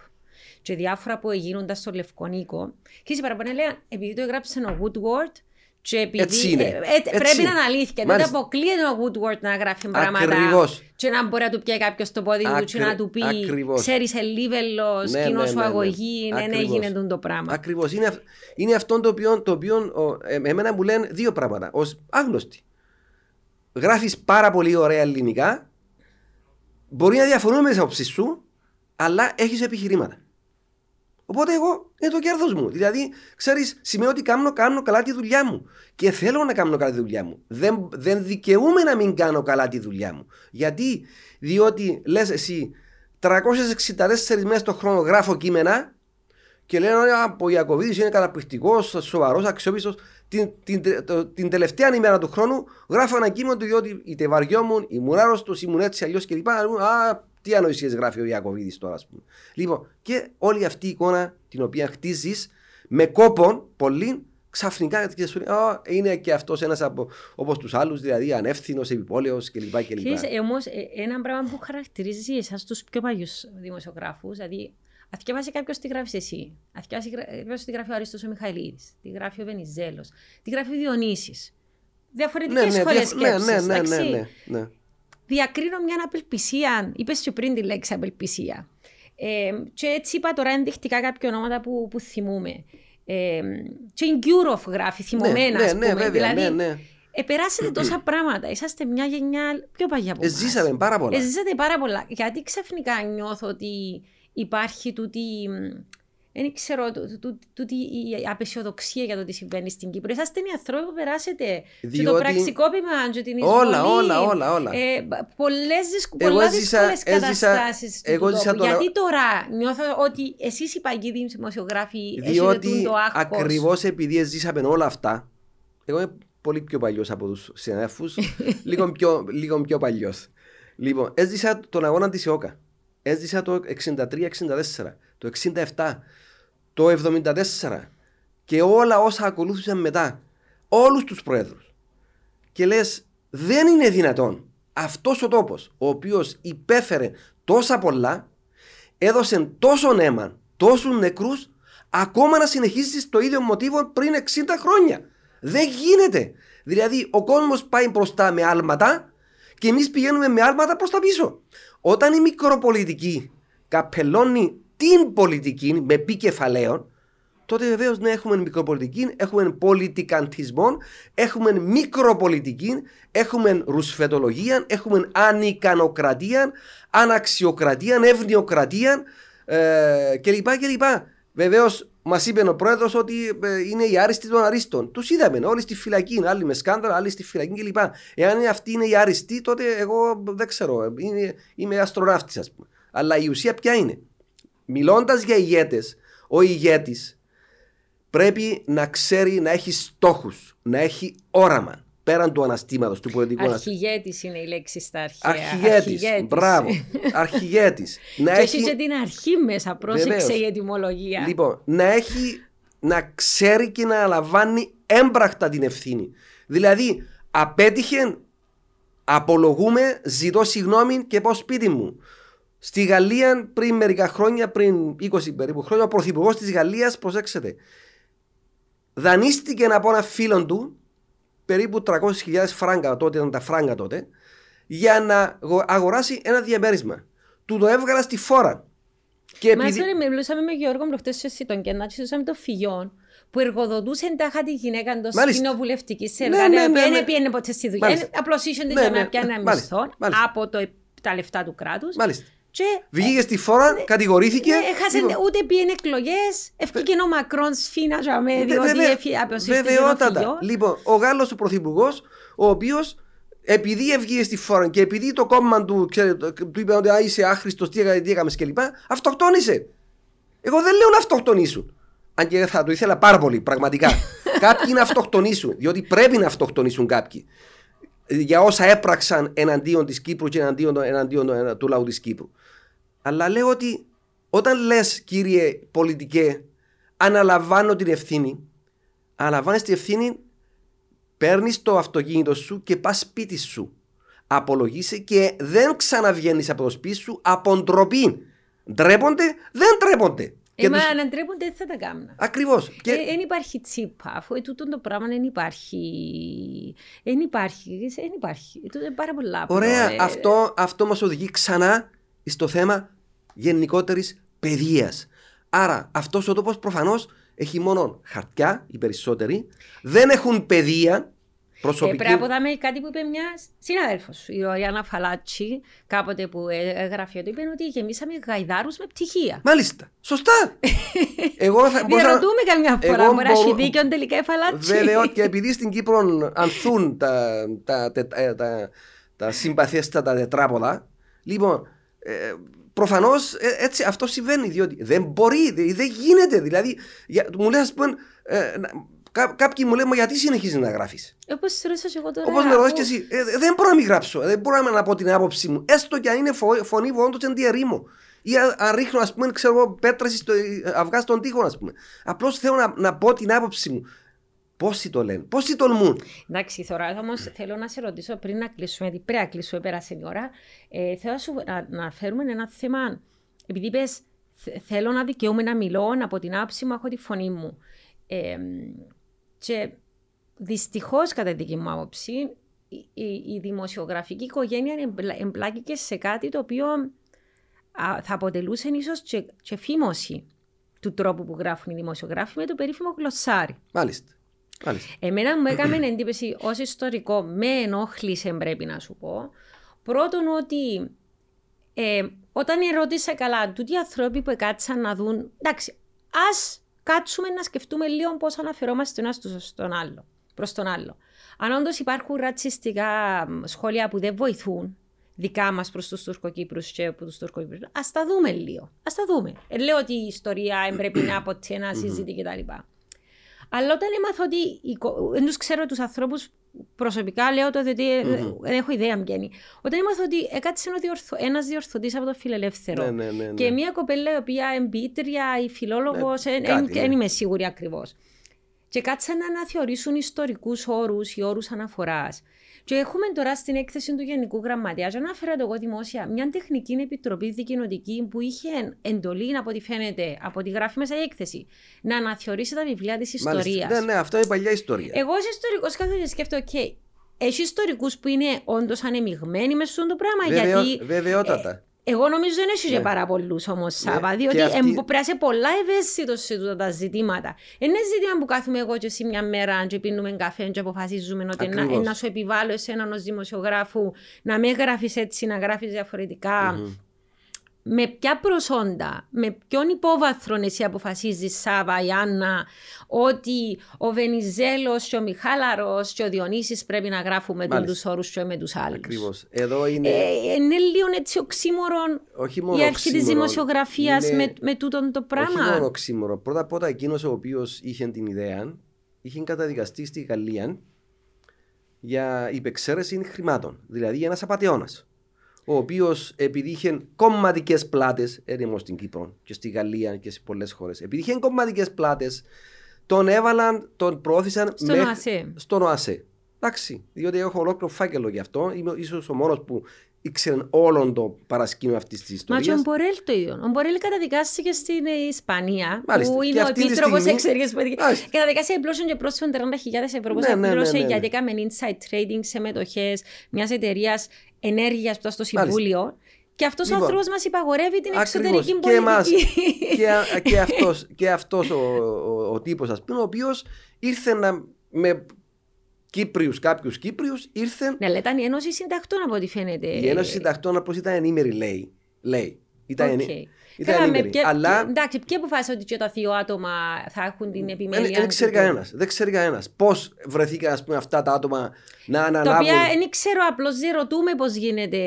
και διάφορα που γίνονταν στο Λευκό Νίκο. Και οι παραπάνω λέγαν, επειδή το έγραψε ο Woodward, και επειδή, Έτσι είναι. ε, ε, Έτσι πρέπει είναι. να είναι αλήθεια. Δεν Μάλιστα. αποκλείεται ο Woodward να γράφει πράγματα. Ακριβώς. Και να μπορεί να του πιάει κάποιος το πόδι του και Ακρι- να του πει: ακριβώς. Ξέρεις, ελίβελο, Ναι, κοινό ναι, σου ναι, ναι. αγωγή, δεν Ακριβώς. έγινε τούτο το πράγμα. Ακριβώς. Είναι, αυ- είναι αυτό το οποίο, το οποίο ο, ε, εμένα μου λένε δύο πράγματα. Ω άγνωστοι. Γράφεις πάρα πολύ ωραία ελληνικά. Μπορεί να διαφωνούμε με τις απόψει σου, αλλά έχεις επιχειρήματα. Οπότε εγώ είναι το κέρδος μου. Δηλαδή, ξέρεις, σημαίνει ότι κάνω, κάνω καλά τη δουλειά μου. Και θέλω να κάνω καλά τη δουλειά μου. Δεν, δεν δικαιούμαι να μην κάνω καλά τη δουλειά μου. Γιατί, διότι λες εσύ, 364 μέρες το χρόνο γράφω κείμενα και λένε ότι ο Ιακοβίδη είναι καταπληκτικός, σοβαρός, αξιόπιστος. Την, την, το- την τελευταία ημέρα του χρόνου γράφω ένα κείμενο του διότι είτε βαριόμουν, ήμουν άρρωστος, ήμουν έτσι αλλιώς κλπ. Α, τι ανοησίε γράφει ο Ιακοβίδη τώρα, ας πούμε. Λοιπόν, και όλη αυτή η εικόνα την οποία χτίζεις με κόπον πολύ, ξαφνικά και σου λέει, «Α, είναι και αυτός ένας όπως τους άλλους, δηλαδή ανεύθυνος, επιπόλαιος κλπ. κλπ. Ξέρεις, ε, όμως, ε, ένα πράγμα που χαρακτηρίζει εσάς τους πιο παλιούς δημοσιογράφους, δηλαδή αν διαβάσει κάποιος τι γράφεις εσύ, αν διαβάσει κάποιο τι γράφει ο Αρίστος ο Μιχαηλίδης, τι γράφει ο Βενιζέλος, τι γράφει ο Διονύσης. Διαφορετικές ναι, ναι, σχολές διαφ- ναι, σκέψης, ναι, ναι, ναι, εντάξει. ναι, ναι. Διακρίνω μια απελπισία, είπες και πριν τη λέξη απελπισία. Ε, και έτσι είπα τώρα ενδεικτικά κάποια ονόματα που, που θυμούμε. Ε, και η Γκιούροφ γράφει θυμωμένα, ναι, ας ναι, πούμε. βέβαια, δηλαδή, ναι, ναι. Επεράσετε τόσα πράγματα. Είσαστε μια γενιά πιο παλιά από Ε, εμάς. ζήσαμε πάρα πολλά. Ε, ζήσατε πάρα πολλά. Γιατί ξαφνικά νιώθω ότι υπάρχει τούτη. Μ, Δεν ξέρω, τού- τού- τούτη η απεσιοδοξία για το τι συμβαίνει στην Κύπρο. Είσαστε οι άνθρωποι που περάσετε και το Διότι- πραξικόπημα και την εισβολή. Όλα, όλα, όλα, όλα. Ε, πολλές δυσκ- Εγώ πολλά έζησα- δύσκολες έζησα- καταστάσεις του εγώ τόπου. ζήσα τον- Γιατί τώρα νιώθω ότι εσείς οι παγιοί δημοσιογράφοι έχετε Διότι το άγχος; ακριβώς επειδή ζήσαμε όλα αυτά, εγώ είμαι πολύ πιο παλιός από τους συναδέλφους, λίγο, πιο, λίγο πιο παλιός. Λοιπόν, έζησα τον αγώνα της ΕΟΚΑ. Έζησα το 63-64, το 67, το 74 και όλα όσα ακολούθησαν μετά. Όλους τους πρόεδρους. Και λες, δεν είναι δυνατόν αυτός ο τόπος, ο οποίος υπέφερε τόσα πολλά, έδωσε τόσο αίμα, τόσους νεκρούς, ακόμα να συνεχίσεις το ίδιο μοτίβο πριν 60 χρόνια. Δεν γίνεται. Δηλαδή, ο κόσμος πάει μπροστά με άλματα και εμείς πηγαίνουμε με άλματα προς τα πίσω. Όταν η μικροπολιτική καπελώνει την πολιτική με πι κεφαλαίων, τότε βεβαίως ναι, έχουμε μικροπολιτική, έχουμε πολιτικαντισμό, έχουμε μικροπολιτική, έχουμε ρουσφετολογία, έχουμε ανικανοκρατία, αναξιοκρατία, ευνοιοκρατία ε, κλπ. κλπ. Βεβαίως μας είπε ο πρόεδρος ότι ε, είναι οι άριστοι των αρίστων. Τους είδαμε όλοι στη φυλακή, άλλοι με σκάνδαλα, άλλοι στη φυλακή κλπ. Εάν αυτοί είναι οι άριστοι, τότε εγώ δεν ξέρω. Είναι, είμαι αστροναύτης, ας πούμε. Αλλά η ουσία ποια είναι; Μιλώντας για ηγέτες, ο ηγέτης πρέπει να ξέρει να έχει στόχους, να έχει όραμα πέραν του αναστήματος, του πολιτικού αναστήματος. Αρχηγέτης είναι η λέξη στα αρχαία. Αρχηγέτης. Αρχηγέτης. Μπράβο. Αρχηγέτης. να Και έχει έχεις. και την αρχή μέσα, πρόσεξε Βεβαίως. η ετοιμολογία. Λοιπόν, να έχει. να ξέρει και να αναλαμβάνει έμπρακτα την ευθύνη. Δηλαδή, απέτυχε, απολογούμε, ζητώ συγγνώμη και πάω σπίτι μου. Στη Γαλλία πριν μερικά χρόνια, πριν 20 περίπου χρόνια, ο πρωθυπουργός της Γαλλίας, προσέξτε, δανείστηκε από ένα φίλο του περίπου 300.000 φράγκα, τότε ήταν τα φράγκα τότε, για να αγο- αγοράσει ένα διαμέρισμα. Του το έβγαλα στη φόρα. Και Μα επειδή... sorry, μιλούσαμε με Γιώργο προχτές σε εσύ τον Κένα και συζούσαμε το φιγιόν που εργοδοτούσε τάχα τη γυναίκα εντό Μάλιστα. κοινοβουλευτικής σε Ναι, εργάτη, ναι, η οποία ναι, ναι. δεν πήγαινε ποτέ στη δουλειά. Μάλιστα. Απλώς ήσουν τη Ναι, για ναι, να πιάνει ναι, ένα μάλιστα, μισθό μάλιστα. από το, τα λεφτά του κράτους. Μάλιστα. Και Βγήκε στη φόρα, κατηγορήθηκε. ναι, έχασε, Λοιπόν, ούτε πήγαινε εκλογές, ευκήκε ο Μακρόν σφίνα για με, Βε- διότι βέβαια- έφυγε από το Βεβαιότατα. φιγιό. Λοιπόν, ο Γάλλος ο πρωθυπουργός, ο οποίος επειδή έβγαινε στη φόρα και επειδή το κόμμα του, ξέρετε, του είπε ότι «Α, είσαι άχρηστος, τι έκανε, τι έκαμες κλπ. Αυτοκτόνησε. Εγώ δεν λέω να αυτοκτονήσουν. Αν και θα το ήθελα πάρα πολύ, πραγματικά. κάποιοι να αυτοκτονήσουν, διότι πρέπει να αυτοκτονήσουν κάποιοι για όσα έπραξαν εναντίον της Κύπρου και εναντίον, εναντίον του λαού της Κύπρου. Αλλά λέω ότι όταν λες, κύριε πολιτικέ, αναλαμβάνω την ευθύνη, αναλαμβάνεις την ευθύνη, παίρνεις το αυτοκίνητο σου και πας σπίτι σου. Απολογείσαι και δεν ξαναβγαίνεις από το σπίτι σου από ντροπή. Ντρέπονται, δεν ντρέπονται. Ε, μα τους... αν ντρέπονται δεν θα τα κάνουν. Ακριβώς. Δεν και... ε, υπάρχει τσίπα, αφού τούτο το πράγμα δεν υπάρχει. Δεν υπάρχει. Δεν υπάρχει. Τούτο είναι πάρα πολλά. Ωραία. Ε... Αυτό, αυτό μας οδηγεί ξανά στο θέμα γενικότερης παιδείας. Άρα αυτός ο τόπος προφανώς έχει μόνο χαρτιά, οι περισσότεροι. Δεν έχουν παιδεία Προσωπική... Ε, πρέπει να κάτι που είπε μια συνάδελφος, η Οριάννα Φαλάτσι, κάποτε που έγραφε ότι είπε ότι γεμίσαμε γαϊδάρους με πτυχία. Μάλιστα. Σωστά. Εγώ θα Διαρωτούμε καμιά φορά, μπορεί να έχει δίκιο τελικά η Φαλάτσι; Βέβαια, και επειδή στην Κύπρο ανθούν τα, τα, τα, τα, τα, τα συμπαθέστατα τετράποδα, λοιπόν, ε, Προφανώς ε, έτσι αυτό συμβαίνει, διότι δεν μπορεί, δεν γίνεται. Δηλαδή, για, μου λέει, ας πούμε, ε, Κά, κάποιοι μου λένε, γιατί συνεχίζεις να γράφεις; Όπως σε ρωτήσω εγώ τώρα. Όπως με ρωτάς και εσύ. Ε, δεν μπορώ να μην γράψω. Δεν μπορώ να πω την άποψή μου. Έστω και αν είναι φω, φωνή όντω εν διαρρήμο. Ή αν ρίχνω, ας πούμε, ξέρω πέτρα στο αυγά στον τοίχο, ας πούμε. Απλώς θέλω να, να πω την άποψη μου. Πόσοι το λένε, πόσοι τολμούν. Εντάξει, τώρα όμως θέλω να σε ρωτήσω πριν να κλείσουμε, γιατί πρέπει να κλείσουμε, πέρασε η ώρα. Ε, θέλω να, σου, να, να φέρουμε ένα θέμα. Επειδή είπες, θέλω να δικαιούμαι να μιλώ, από την άποψη μου έχω τη φωνή μου. Ε, και δυστυχώς, κατά τη δική μου άποψη, η, η δημοσιογραφική οικογένεια εμπλάκηκε σε κάτι το οποίο α, θα αποτελούσε ίσως και, και φήμωση του τρόπου που γράφουν οι δημοσιογράφοι με το περίφημο γλωσσάρι. Μάλιστα. Μάλιστα. Εμένα μου έκανε εντύπωση ως ιστορικό, με ενόχλησε πρέπει να σου πω. Πρώτον ότι ε, όταν ερώτησα καλά, τούτοι οι άνθρωποι που κάτσαν να δουν, εντάξει, ας κάτσουμε να σκεφτούμε λίγο πώς αναφερόμαστε ένας στον άλλο, προς τον άλλο. Αν όντως υπάρχουν ρατσιστικά σχόλια που δεν βοηθούν, δικά μας προς τους Τουρκοκύπρους και από τους Τουρκοκύπρους, ας τα δούμε λίγο. Α τα δούμε. Ε, λέω ότι η ιστορία πρέπει να αποτελεί ένα συζήτη κτλ. Αλλά όταν έμαθα ότι. Δεν τους ξέρω τους ανθρώπους προσωπικά, λέω το ότι mm-hmm. δεν έχω ιδέα βγαίνει. Όταν έμαθα ότι έκατσε ένα διορθωτής από το φιλελεύθερο ναι, ναι, ναι, και μια κοπέλα η οποία εμπίτρια ή φιλόλογος, δεν είμαι σίγουρη ακριβώς. Και κάτσαν να αναθεωρήσουν ιστορικούς όρους ή όρους αναφοράς. Και έχουμε τώρα στην έκθεση του Γενικού Γραμματέα, και αναφέρα το εγώ δημόσια, μια τεχνική επιτροπή δικοινοτική που είχε εντολή, από ό,τι φαίνεται, από τη γράφει μέσα η έκθεση, να αναθεωρήσει τα βιβλία της ιστορίας. Ναι, ναι, αυτό είναι παλιά ιστορία. Εγώ ως ιστορικός κάθομαι σκέφτομαι, οκ, έχει ιστορικούς που είναι όντως ανεμειγμένοι μέσα στο πράγμα. Βεβαιό, γιατί, βεβαιότατα. Ε, εγώ νομίζω δεν έχει ναι. πάρα πολλούς όμως ναι. Σάβα, διότι αυτή... πρέπει να είσαι πολλά ευαίσθητος σε αυτά τα ζητήματα. Είναι ζήτημα που κάθουμε εγώ και εσύ μια μέρα και πίνουμε καφέ και αποφασίζουμε ότι να, να, σου επιβάλλω εσένα ως δημοσιογράφου να μην γράφεις έτσι, να γράφεις διαφορετικά. Mm-hmm με ποια προσόντα, με ποιον υπόβαθρο εσύ αποφασίζεις, Σάβα ή Άννα, ότι ο Βενιζέλος και ο Μιχάλαρος και ο Διονύσης πρέπει να γράφουμε τους όρους και με τους άλλους. Ακριβώς. Εδώ είναι. Ε, είναι λίγο έτσι οξύμορον η αρχή της δημοσιογραφίας είναι... με, με τούτον το πράγμα. Όχι μόνο οξύμορο. Πρώτα απ' όλα, εκείνος ο οποίος είχε την ιδέα είχε καταδικαστεί στη Γαλλία για υπεξαίρεση χρημάτων. Δηλαδή ένας απαταιώνας ο οποίος επειδή είχε κομματικές πλάτες, έρημο στην Κύπρο και στη Γαλλία και σε πολλές χώρες, επειδή είχε κομματικές πλάτες, τον έβαλαν, τον προώθησαν στον ΟΑΣΕ. Στον ΟΑΣΕ. Εντάξει, διότι έχω ολόκληρο φάκελο γι' αυτό. Είμαι ίσως ο μόνος που ήξερε όλο το παρασκήνιο αυτής της ιστορία. Μα και ο Μπορέλ το ίδιο. Ο Μπορέλ καταδικάστηκε στην Ισπανία, Μάλιστα. που είναι ο επίτροπος στιγμή... εξωτερική πολιτική. Καταδικάστηκε πλούσιο και πρόσφυγε 30.000 ευρώ που ναι, ναι, ναι, ναι, γιατί έκαμε inside trading σε μετοχές μιας εταιρείας ενέργειας που ήταν στο Συμβούλιο. Μάλιστα. Και αυτός λοιπόν, ο άνθρωπος μας υπαγορεύει την εξωτερική πολιτική. Και, εμάς, και, και αυτό και αυτός ο, ο, ο τύπος, ας πούμε, ο οποίος ήρθε να, με Κύπριους, κάποιους Κύπριους, ήρθε. Ναι, αλλά ήταν η Ένωση Συντακτών από ό,τι φαίνεται. Η Ένωση Συντακτών, όπως ήταν ενήμερη, λέει. λέει Ήταν, Οκ. ενή- ήταν Καλά, με ενήμεροι. ποια- Αλλά Εντάξει, ποιοι αποφάσισαν ότι και τα δύο άτομα θα έχουν την επιμέλεια. δεν ξέρει του- κανένας. Δεν ξέρει κανένας. Πώς βρεθήκαν ας πούμε, αυτά τα άτομα να Τα αναλάβουν. οποία δεν ξέρω, απλώς δεν ρωτούμε πώς γίνεται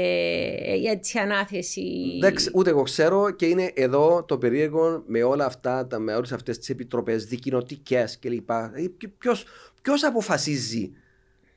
η έτσι ανάθεση. Δεν ξε- ούτε εγώ ξέρω και είναι εδώ το περίεργο με όλα αυτά, τα, με όλες αυτές τις επιτροπές δικοινοτικές κλπ. Δηλαδή, ποιο- Ποιος, ποιος αποφασίζει;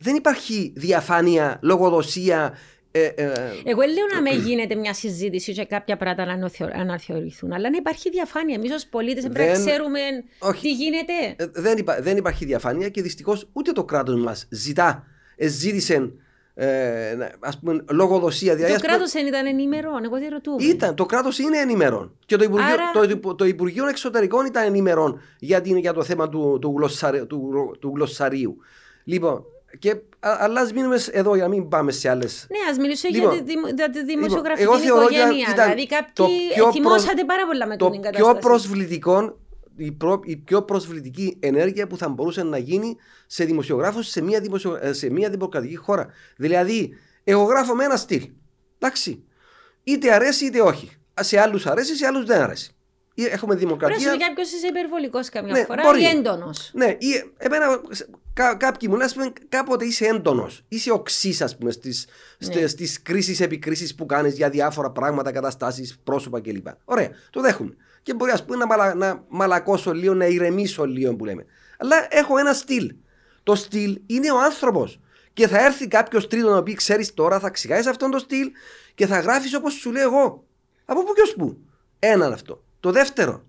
Δεν υπάρχει διαφάνεια, λογοδοσία. Ε, ε, Εγώ λέω να μην γίνεται μια συζήτηση και κάποια πράγματα να αναθεω- αναθεωρηθούν, αλλά να υπάρχει διαφάνεια. Εμείς ως πολίτες πρέπει να Δεν- ξέρουμε Όχι. τι γίνεται. ε, δεν, υπά- δεν υπάρχει διαφάνεια και δυστυχώς ούτε το κράτος μας ζητά, ε, ζήτησε ε, να- ας πούμε, λογοδοσία. Δηλαδή, Το ας πούμε, κράτος δεν ήταν ενημερών, εγώ δεν ρωτούμε. Ήταν, το κράτος είναι ενημερών. Και το Υπουργείο, Άρα- το, Υπου- το Υπουργείο Εξωτερικών ήταν ενημερών για, την, για το θέμα του, του, γλωσσαρι- του, γλω- του γλωσσαρίου. Λοιπόν, και, α, αλλά α μείνουμε σ- εδώ για να μην πάμε σε άλλες. Ναι, ας μιλήσω Λοιπόν, για τη, δημο- για τη δημοσιογραφική εγώ θεωρώ ότι οικογένεια. ήταν δηλαδή, το κάποιοι πιο θυμόσατε προσ- πάρα πολλά με Το την πιο κατάσταση. προσβλητικό, η, προ- η πιο προσβλητική ενέργεια που θα μπορούσε να γίνει σε δημοσιογράφους σε μια, δημοσιο, ε, σε μια δημοκρατική χώρα. Δηλαδή, εγώ γράφω με ένα στυλ. Εντάξει. Είτε αρέσει είτε όχι. Σε άλλους αρέσει, σε άλλους δεν αρέσει. Ή Έχουμε Μπορεί να δημοκρατία. σου πει κάποιος είσαι υπερβολικός καμιά Ναι, φορά μπορεί. ή έντονος. Ναι, ή, εμένα, σε- κά, κάποιοι μου λένε, ας πούμε, κάποτε είσαι έντονος. Είσαι οξύ, ας πούμε, στις Ναι. στις κρίσεις επικρίσεις που κάνεις για διάφορα πράγματα, καταστάσεις, πρόσωπα κλπ. Ωραία, το δέχομαι. Και μπορεί, ας πούμε, να, μαλα, να μαλακώσω λίγο, να ηρεμήσω λίγο που λέμε. Αλλά έχω ένα στυλ. Το στυλ είναι ο άνθρωπος. Και θα έρθει κάποιος τρίτο να πει: Ξέρεις τώρα, θα ξηγάσει αυτόν το στυλ και θα γράφεις όπως σου λέω εγώ. Από πού και ως πού. Έναν αυτό. Το δεύτερο,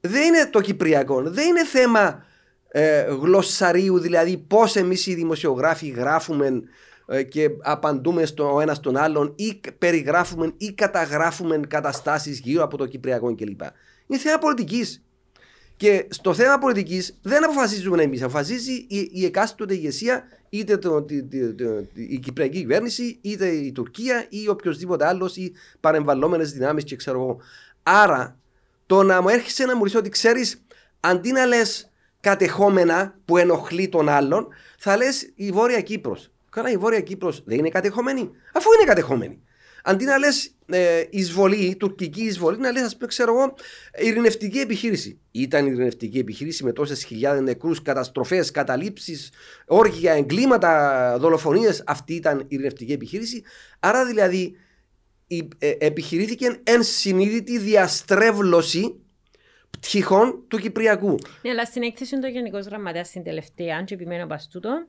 δεν είναι το κυπριακό, δεν είναι θέμα ε, γλωσσαρίου, δηλαδή πώς εμείς οι δημοσιογράφοι γράφουμε ε, και απαντούμε στο ο ένας στον άλλον ή κα- περιγράφουμε ή καταγράφουμε καταστάσεις γύρω από το κυπριακό κλπ. Είναι θέμα πολιτικής. Και στο θέμα πολιτικής δεν αποφασίζουμε εμείς. Αποφασίζει η, η εκάστοτε ηγεσία, είτε το, τη- τη- τη- η Κυπριακή κυβέρνηση, είτε η Τουρκία ή οποιοδήποτε άλλος ή παρεμβαλλόμενες δυνάμεις και ξέρω εγώ. Άρα, το να μου έρχεσαι να μου ρωτήσει ότι ξέρεις, αντί να λες κατεχόμενα που ενοχλεί τον άλλον, θα λες η Βόρεια Κύπρος. Καλά, η Βόρεια Κύπρος δεν είναι κατεχόμενη, αφού είναι κατεχόμενη. Αντί να λες ε, εισβολή, τουρκική εισβολή, να λες, ας πούμε, ξέρω εγώ, ειρηνευτική επιχείρηση. Ήταν ειρηνευτική επιχείρηση με τόσες χιλιάδες νεκρούς, καταστροφές, καταλήψεις, όργια, εγκλήματα, δολοφονίες. Αυτή ήταν η ειρηνευτική επιχείρηση. Άρα δηλαδή η- ε, επιχειρήθηκε εν συνείδητη διαστρέβλωση πτυχών του Κυπριακού. Ναι, αλλά στην έκθεση του Γενικός Γραμματέας στην τελευταία, αν και επιμένω από τούτο,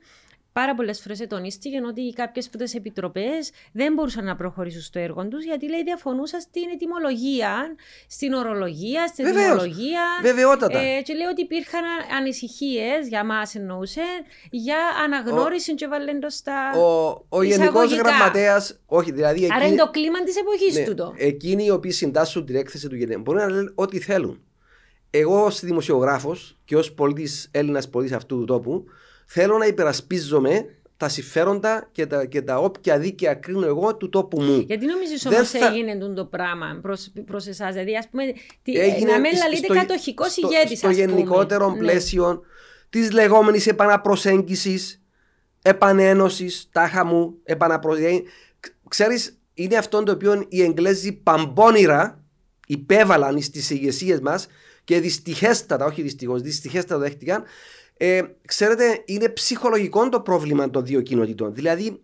πάρα πολλές φορές τονίστηκε ότι κάποιες από τις επιτροπές δεν μπορούσαν να προχωρήσουν στο έργο τους γιατί λέει διαφωνούσαν στην ετοιμολογία, στην ορολογία, στην Βεβαίως. ετοιμολογία. Βεβαιότατα. Ε, και λέει ότι υπήρχαν ανησυχίες, για μας εννοούσε, για αναγνώριση και βάλεντος στα. Ο, ο Γενικός Εισαγωγικά. Γραμματέας, όχι, δηλαδή. Άρα εκείνη- είναι το κλίμα της εποχής ναι, τούτο. Εκείνοι οι οποίοι συντάσσουν την έκθεση του Γενικού μπορεί να λένε ό,τι θέλουν. Εγώ ως δημοσιογράφος και ως πολίτης, Έλληνας πολίτης αυτού του τόπου, θέλω να υπερασπίζομαι τα συμφέροντα και τα, και τα όποια δίκαια κρίνω εγώ του τόπου μου. Γιατί νομίζεις Δεν όμως θα- έγινε τούτο το πράγμα προς, προς εσάς, δηλαδή ας πούμε τι, Έγινε να μην στο- λαλείτε στο- κατοχικός στο- ηγέτης Στο ας πούμε. γενικότερο Ναι. πλαίσιο της λεγόμενης επαναπροσέγγισης, επανένωσης, τάχα μου, επαναπροσέγγιση. Ξέρεις, είναι αυτό το οποίο οι Εγγλέζοι παμπώνυρα υπέβαλαν στις ηγεσίες μας και δυστυχέστατα, όχι δυστυχώς, δυστυχέστατα το δέχτηκαν. Ε, ξέρετε, είναι ψυχολογικό το πρόβλημα των δύο κοινοτήτων. Δηλαδή,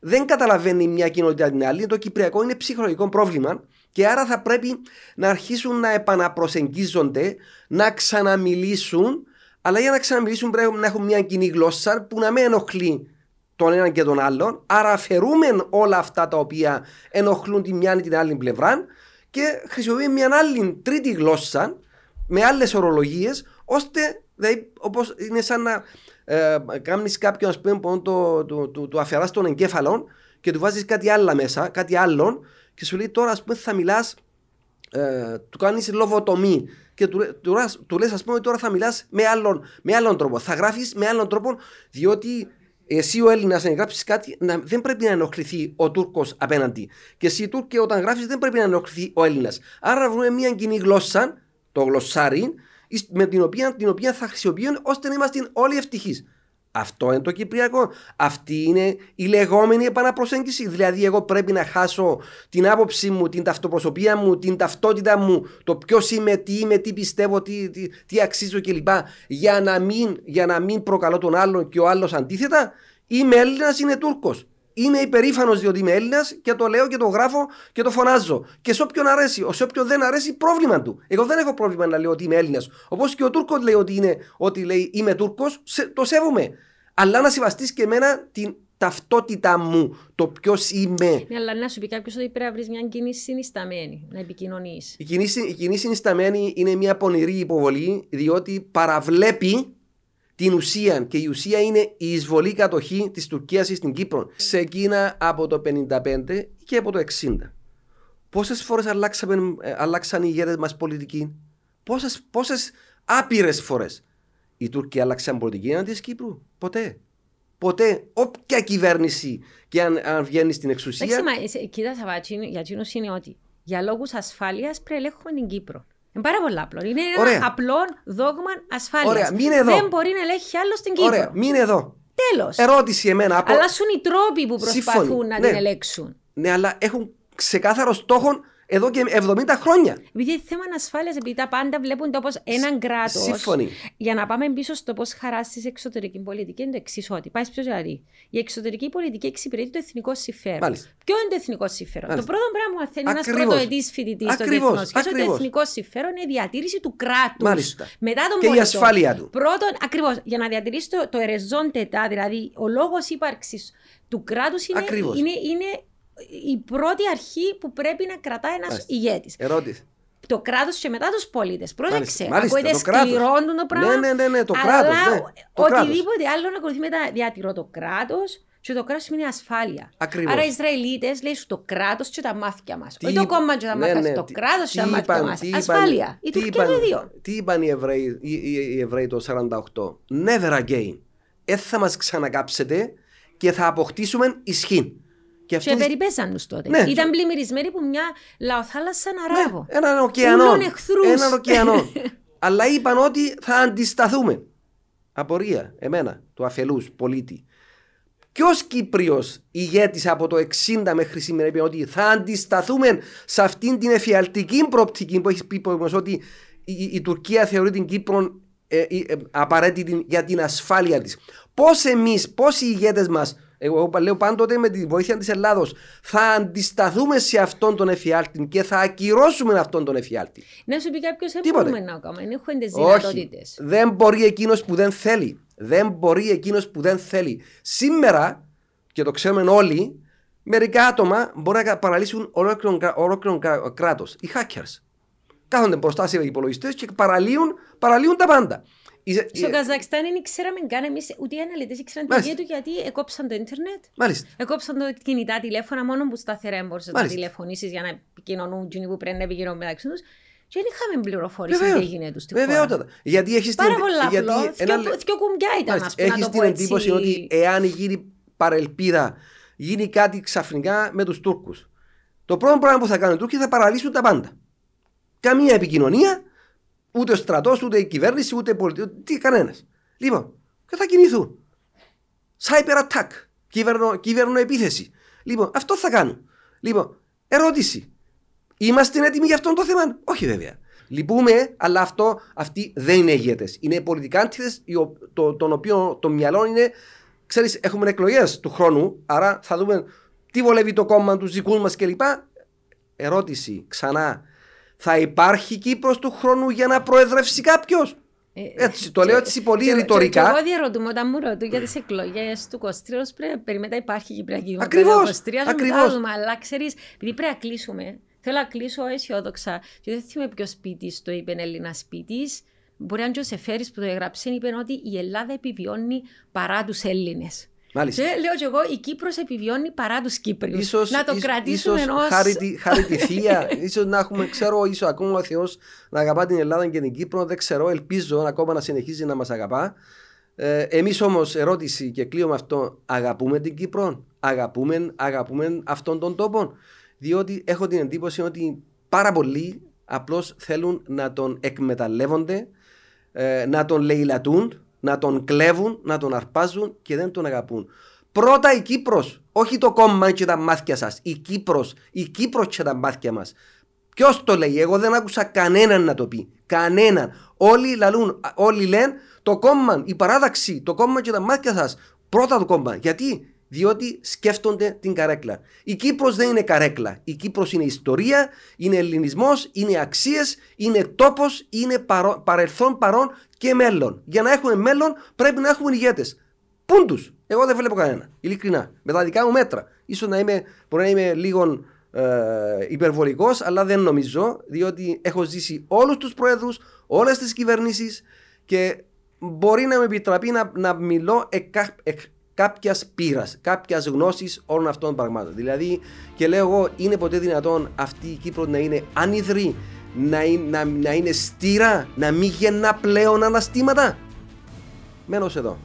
δεν καταλαβαίνει μια κοινότητα την άλλη. Το κυπριακό είναι ψυχολογικό πρόβλημα και άρα θα πρέπει να αρχίσουν να επαναπροσεγγίζονται, να ξαναμιλήσουν. Αλλά για να ξαναμιλήσουν πρέπει να έχουν μια κοινή γλώσσα που να μην ενοχλεί τον έναν και τον άλλον. Άρα αφαιρούμε όλα αυτά τα οποία ενοχλούν τη μια ή την άλλη πλευρά και χρησιμοποιούμε μια άλλη τρίτη γλώσσα με άλλες ορολογίες, ώστε δηλαδή, όπως είναι σαν να ε, κάνεις κάποιον ας πούμε, που το, το, το, το αφαιρά στον εγκέφαλο και του βάζεις κάτι άλλο μέσα, κάτι άλλο και σου λέει τώρα ας πούμε θα μιλάς, ε, του κάνεις λοβοτομή και του, του, του λες ας πούμε τώρα θα μιλάς με άλλον, με άλλον τρόπο, θα γράφεις με άλλον τρόπο διότι εσύ ο Έλληνας να γράψεις κάτι, να, δεν πρέπει να ενοχληθεί ο Τούρκος απέναντι. Και εσύ Τούρκε όταν γράφεις, δεν πρέπει να ενοχληθεί ο Έλληνας. Άρα βρούμε μια κοινή γλώσσα, το γλωσσάρι, με την οποία, την οποία θα χρησιμοποιούν ώστε να είμαστε όλοι ευτυχείς. Αυτό είναι το Κυπριακό. Αυτή είναι η λεγόμενη επαναπροσέγγιση. Δηλαδή, εγώ πρέπει να χάσω την άποψή μου, την ταυτοπροσωπία μου, την ταυτότητα μου, το ποιος είμαι, τι είμαι, τι πιστεύω, τι, τι, τι αξίζω κλπ. Για, να μην, για να μην προκαλώ τον άλλον και ο άλλος αντίθετα. Είμαι Έλληνας, είναι Τούρκος. Είμαι υπερήφανος διότι είμαι Έλληνας και το λέω και το γράφω και το φωνάζω. Και σε όποιον αρέσει, σε όποιον δεν αρέσει, πρόβλημα του. Εγώ δεν έχω πρόβλημα να λέω ότι είμαι Έλληνας. Όπως και ο Τούρκος λέει ότι, είναι, ότι λέει είμαι Τούρκος, το σέβομαι. Αλλά να συμβαστεί και εμένα την ταυτότητα μου, το ποιος είμαι. Ναι, αλλά να σου πει κάποιος ότι πρέπει να βρεις μια κοινή συνισταμένη, να επικοινωνείς. Η κοινή, η κοινή συνισταμένη είναι μια πονηρή υποβολή, διότι παραβλέπει την ουσία και η ουσία είναι η εισβολή κατοχή της Τουρκίας στην Κύπρο. Σε εκείνα από το 1955 και από το 60. Πόσες φορές αλλάξαν οι ηγέτες μας πολιτική, πόσες άπειρες φορές; Η Τουρκία άλλαξαν πολιτική έναντι της Κύπρου; Ποτέ. Ποτέ, όποια κυβέρνηση και αν, αν βγαίνει στην εξουσία. Εντάξει, κοίτα, Σαββάτσι, για εκείνο είναι ότι για λόγους ασφάλειας προελέχουμε την Κύπρο. Είναι πάρα πολύ απλό. Είναι Ωραία. ένα απλό δόγμα ασφάλειας. Ωραία, μην εδώ. Δεν μπορεί να ελέγχει άλλος στην Κύπρο. Ωραία, μην εδώ. Τέλος. Ερώτηση εμένα. Από... Αλλά σου οι τρόποι που προσπαθούν Συμφωνή. να ναι. την ελέγξουν. Ναι, αλλά έχουν ξεκάθαρο στόχο εδώ και 70 χρόνια. Επειδή θέμα ασφάλεια, επειδή τα πάντα βλέπουν όπως έναν κράτος. Σύμφωνοι. Για να πάμε πίσω στο πώς χαράσεις η εξωτερική πολιτική, είναι το εξής: Ότι πάει πιο δηλαδή. Η εξωτερική πολιτική εξυπηρετεί το εθνικό συμφέρον. Μάλιστα. Ποιο είναι το εθνικό συμφέρον; Μάλιστα. Το πρώτο πράγμα που μαθαίνει ένας πρωτοετής φοιτητής στο διεθνό σχέσιο, το εθνικό συμφέρον είναι η διατήρηση του κράτους. Μετά τον Και πολιτών. η ασφάλεια του. Πρώτον, ακριβώς, για να διατηρήσει το, το ερεζόντετα, δηλαδή ο λόγος ύπαρξης του κράτους είναι, είναι, είναι η πρώτη αρχή που πρέπει να κρατάει ένας ηγέτης. Ερώτηση. Το κράτος και μετά τους πολίτες. Πρόσεξε. Ακούγεται σκληρό το ναι, πράγμα. Ναι, ναι, ναι, το κράτος. Ναι, οτιδήποτε άλλο να ακολουθεί μετά διατηρώ το κράτος και το κράτος σημαίνει ασφάλεια. Ακριβώς. Άρα οι Ισραηλίτες λέει σου το κράτος και τα μάθηκια μας. Όχι το κόμμα και τα ναι, μάθηκια ναι, το κράτος και τα μάθηκια μας. Ασφάλεια. Οι Τουρκία το δύο. Τι είπαν οι Εβραίοι, οι, οι Εβραίοι το 48. Never again. Δεν θα μας ξανακάψετε και θα αποκτήσουμε ισχύ. Και, και περιπέσαν τους τότε. Ναι. Ήταν πλημμυρισμένοι που μια λαοθάλασσα να ράβω. Ναι, έναν ωκεανό. Έναν ωκεανό. Αλλά είπαν ότι θα αντισταθούμε. Απορία, εμένα, του αφελούς πολίτη. Ποιος Κύπριος ηγέτης από το 60 μέχρι σήμερα είπε ότι θα αντισταθούμε σε αυτήν την εφιαλτική προοπτική που έχεις πει ότι η, η, Τουρκία θεωρεί την Κύπρο ε, ε, ε, απαραίτητη για την ασφάλεια της. Πώς εμείς, πώς οι ηγέτες μας εγώ λέω πάντοτε με τη βοήθεια της Ελλάδος θα αντισταθούμε σε αυτόν τον εφιάλτη και θα ακυρώσουμε αυτόν τον εφιάλτη. Να σου πει κάποιος, δεν μπορούμε να κάνουμε, δεν έχουμε τις δυνατότητες. Δεν μπορεί εκείνος που δεν θέλει. Δεν μπορεί εκείνος που δεν θέλει. Σήμερα, και το ξέρουμε όλοι, μερικά άτομα μπορεί να παραλύσουν ολόκληρο κράτος. Οι hackers. Κάθονται μπροστά σε υπολογιστές και παραλύουν, παραλύουν τα πάντα. Στο Καζακστάν δεν ξέραμε καν εμείς ούτε οι αναλυτές ήξεραν τη ζωή του γιατί έκοψαν το Ιντερνετ. Μάλιστα. Έκοψαν το κινητά τηλέφωνα μόνο που σταθερά μπορούσε να τηλεφωνήσεις για να επικοινωνούν εκείνοι που πρέπει να επικοινωνούν μεταξύ τους. Και δεν είχαμε πληροφορήσει τι έγινε τους στην χώρα. Γιατί έχεις την εντύπωση. Δύο κουμπιά ήταν, ας πούμε. Έχεις την εντύπωση ότι εάν γίνει παρελπίδα, γίνει κάτι ξαφνικά με τους Τούρκους. Το πρώτο πράγμα που θα κάνουν οι Τούρκοι θα παραλύσουν τα πάντα. Καμία επικοινωνία, Ούτε ο στρατός, ούτε η κυβέρνηση, ούτε η πολιτική. Τι κανένας. Λοιπόν, και θα κινηθούν. Cyber attack. Κυβερνο, κυβερνο επίθεση. Λοιπόν, αυτό θα κάνουν. Λοιπόν, ερώτηση. Είμαστε έτοιμοι για αυτό το θέμα; Όχι βέβαια. Λυπούμε, αλλά αυτό, αυτοί δεν είναι ηγέτες. Είναι πολιτικά αντίθε, το, τον οποίο το μυαλό είναι. Ξέρεις, έχουμε εκλογές του χρόνου, άρα θα δούμε τι βολεύει το κόμμα τους δικούς μας κλπ. Ερώτηση ξανά θα υπάρχει Κύπρος του χρόνου για να προεδρεύσει κάποιος; Ε, έτσι, το λέω έτσι πολύ ρητορικά. Και, εγώ διαρωτούμε όταν μου ρωτούν για τις εκλογές του 23 πρέπει περιμένετε υπάρχει Κυπριακή Ακριβώς. Ακριβώς. Αλλά ξέρεις, επειδή πρέπει να κλείσουμε, θέλω να κλείσω αισιόδοξα. Και δεν θυμάμαι ποιος σπίτι το είπε Έλληνα σπίτι. Μπορεί να είναι ο Σεφέρη που το έγραψε, είπε ότι η Ελλάδα επιβιώνει παρά τους Έλληνες. Μάλιστα. Και λέω και εγώ, η Κύπρος επιβιώνει παρά τους Κύπριους. Να το κρατήσουμε ενό. Χάρη τη θεία, ίσως να έχουμε, ξέρω, ίσως ακόμα ο Θεός να αγαπά την Ελλάδα και την Κύπρο. Δεν ξέρω, ελπίζω ακόμα να συνεχίζει να μας αγαπά. Ε, Εμείς όμως, ερώτηση και κλείω με αυτό, αγαπούμε την Κύπρο; Αγαπούμε, αγαπούμε αυτόν τον τόπο; Διότι έχω την εντύπωση ότι πάρα πολλοί απλώς θέλουν να τον εκμεταλλεύονται, ε, να τον λαιλατούν να τον κλέβουν, να τον αρπάζουν και δεν τον αγαπούν. Πρώτα η Κύπρος, όχι το κόμμα και τα μάτια σας. Η Κύπρος, η Κύπρος και τα μάτια μας. Ποιος το λέει, εγώ δεν άκουσα κανέναν να το πει. Κανέναν. Όλοι, λαλούν, όλοι λένε το κόμμα, η παράδαξη, το κόμμα και τα μάτια σας. Πρώτα το κόμμα. Γιατί; Διότι σκέφτονται την καρέκλα. Η Κύπρος δεν είναι καρέκλα. Η Κύπρος είναι ιστορία, είναι ελληνισμός, είναι αξίες, είναι τόπος, είναι παρό, παρελθόν, παρόν και μέλλον. Για να έχουμε μέλλον πρέπει να έχουμε ηγέτες. Πούν τους. Εγώ δεν βλέπω κανένα. Ειλικρινά. Με τα δικά μου μέτρα. Ίσως να είμαι, μπορεί να είμαι λίγο ε, υπερβολικός, αλλά δεν νομίζω, διότι έχω ζήσει όλους τους πρόεδρους, όλες τις κυβερνήσεις και μπορεί να με επιτραπεί να, να μιλώ εκ, εκ, κάποιας πείρας, κάποιας γνώσης όλων αυτών των πραγμάτων. Δηλαδή, και λέω εγώ, είναι ποτέ δυνατόν αυτή η Κύπρο να είναι άνυδρη, να, να, να είναι στήρα, να μην γεννά πλέον αναστήματα; Μένω εδώ.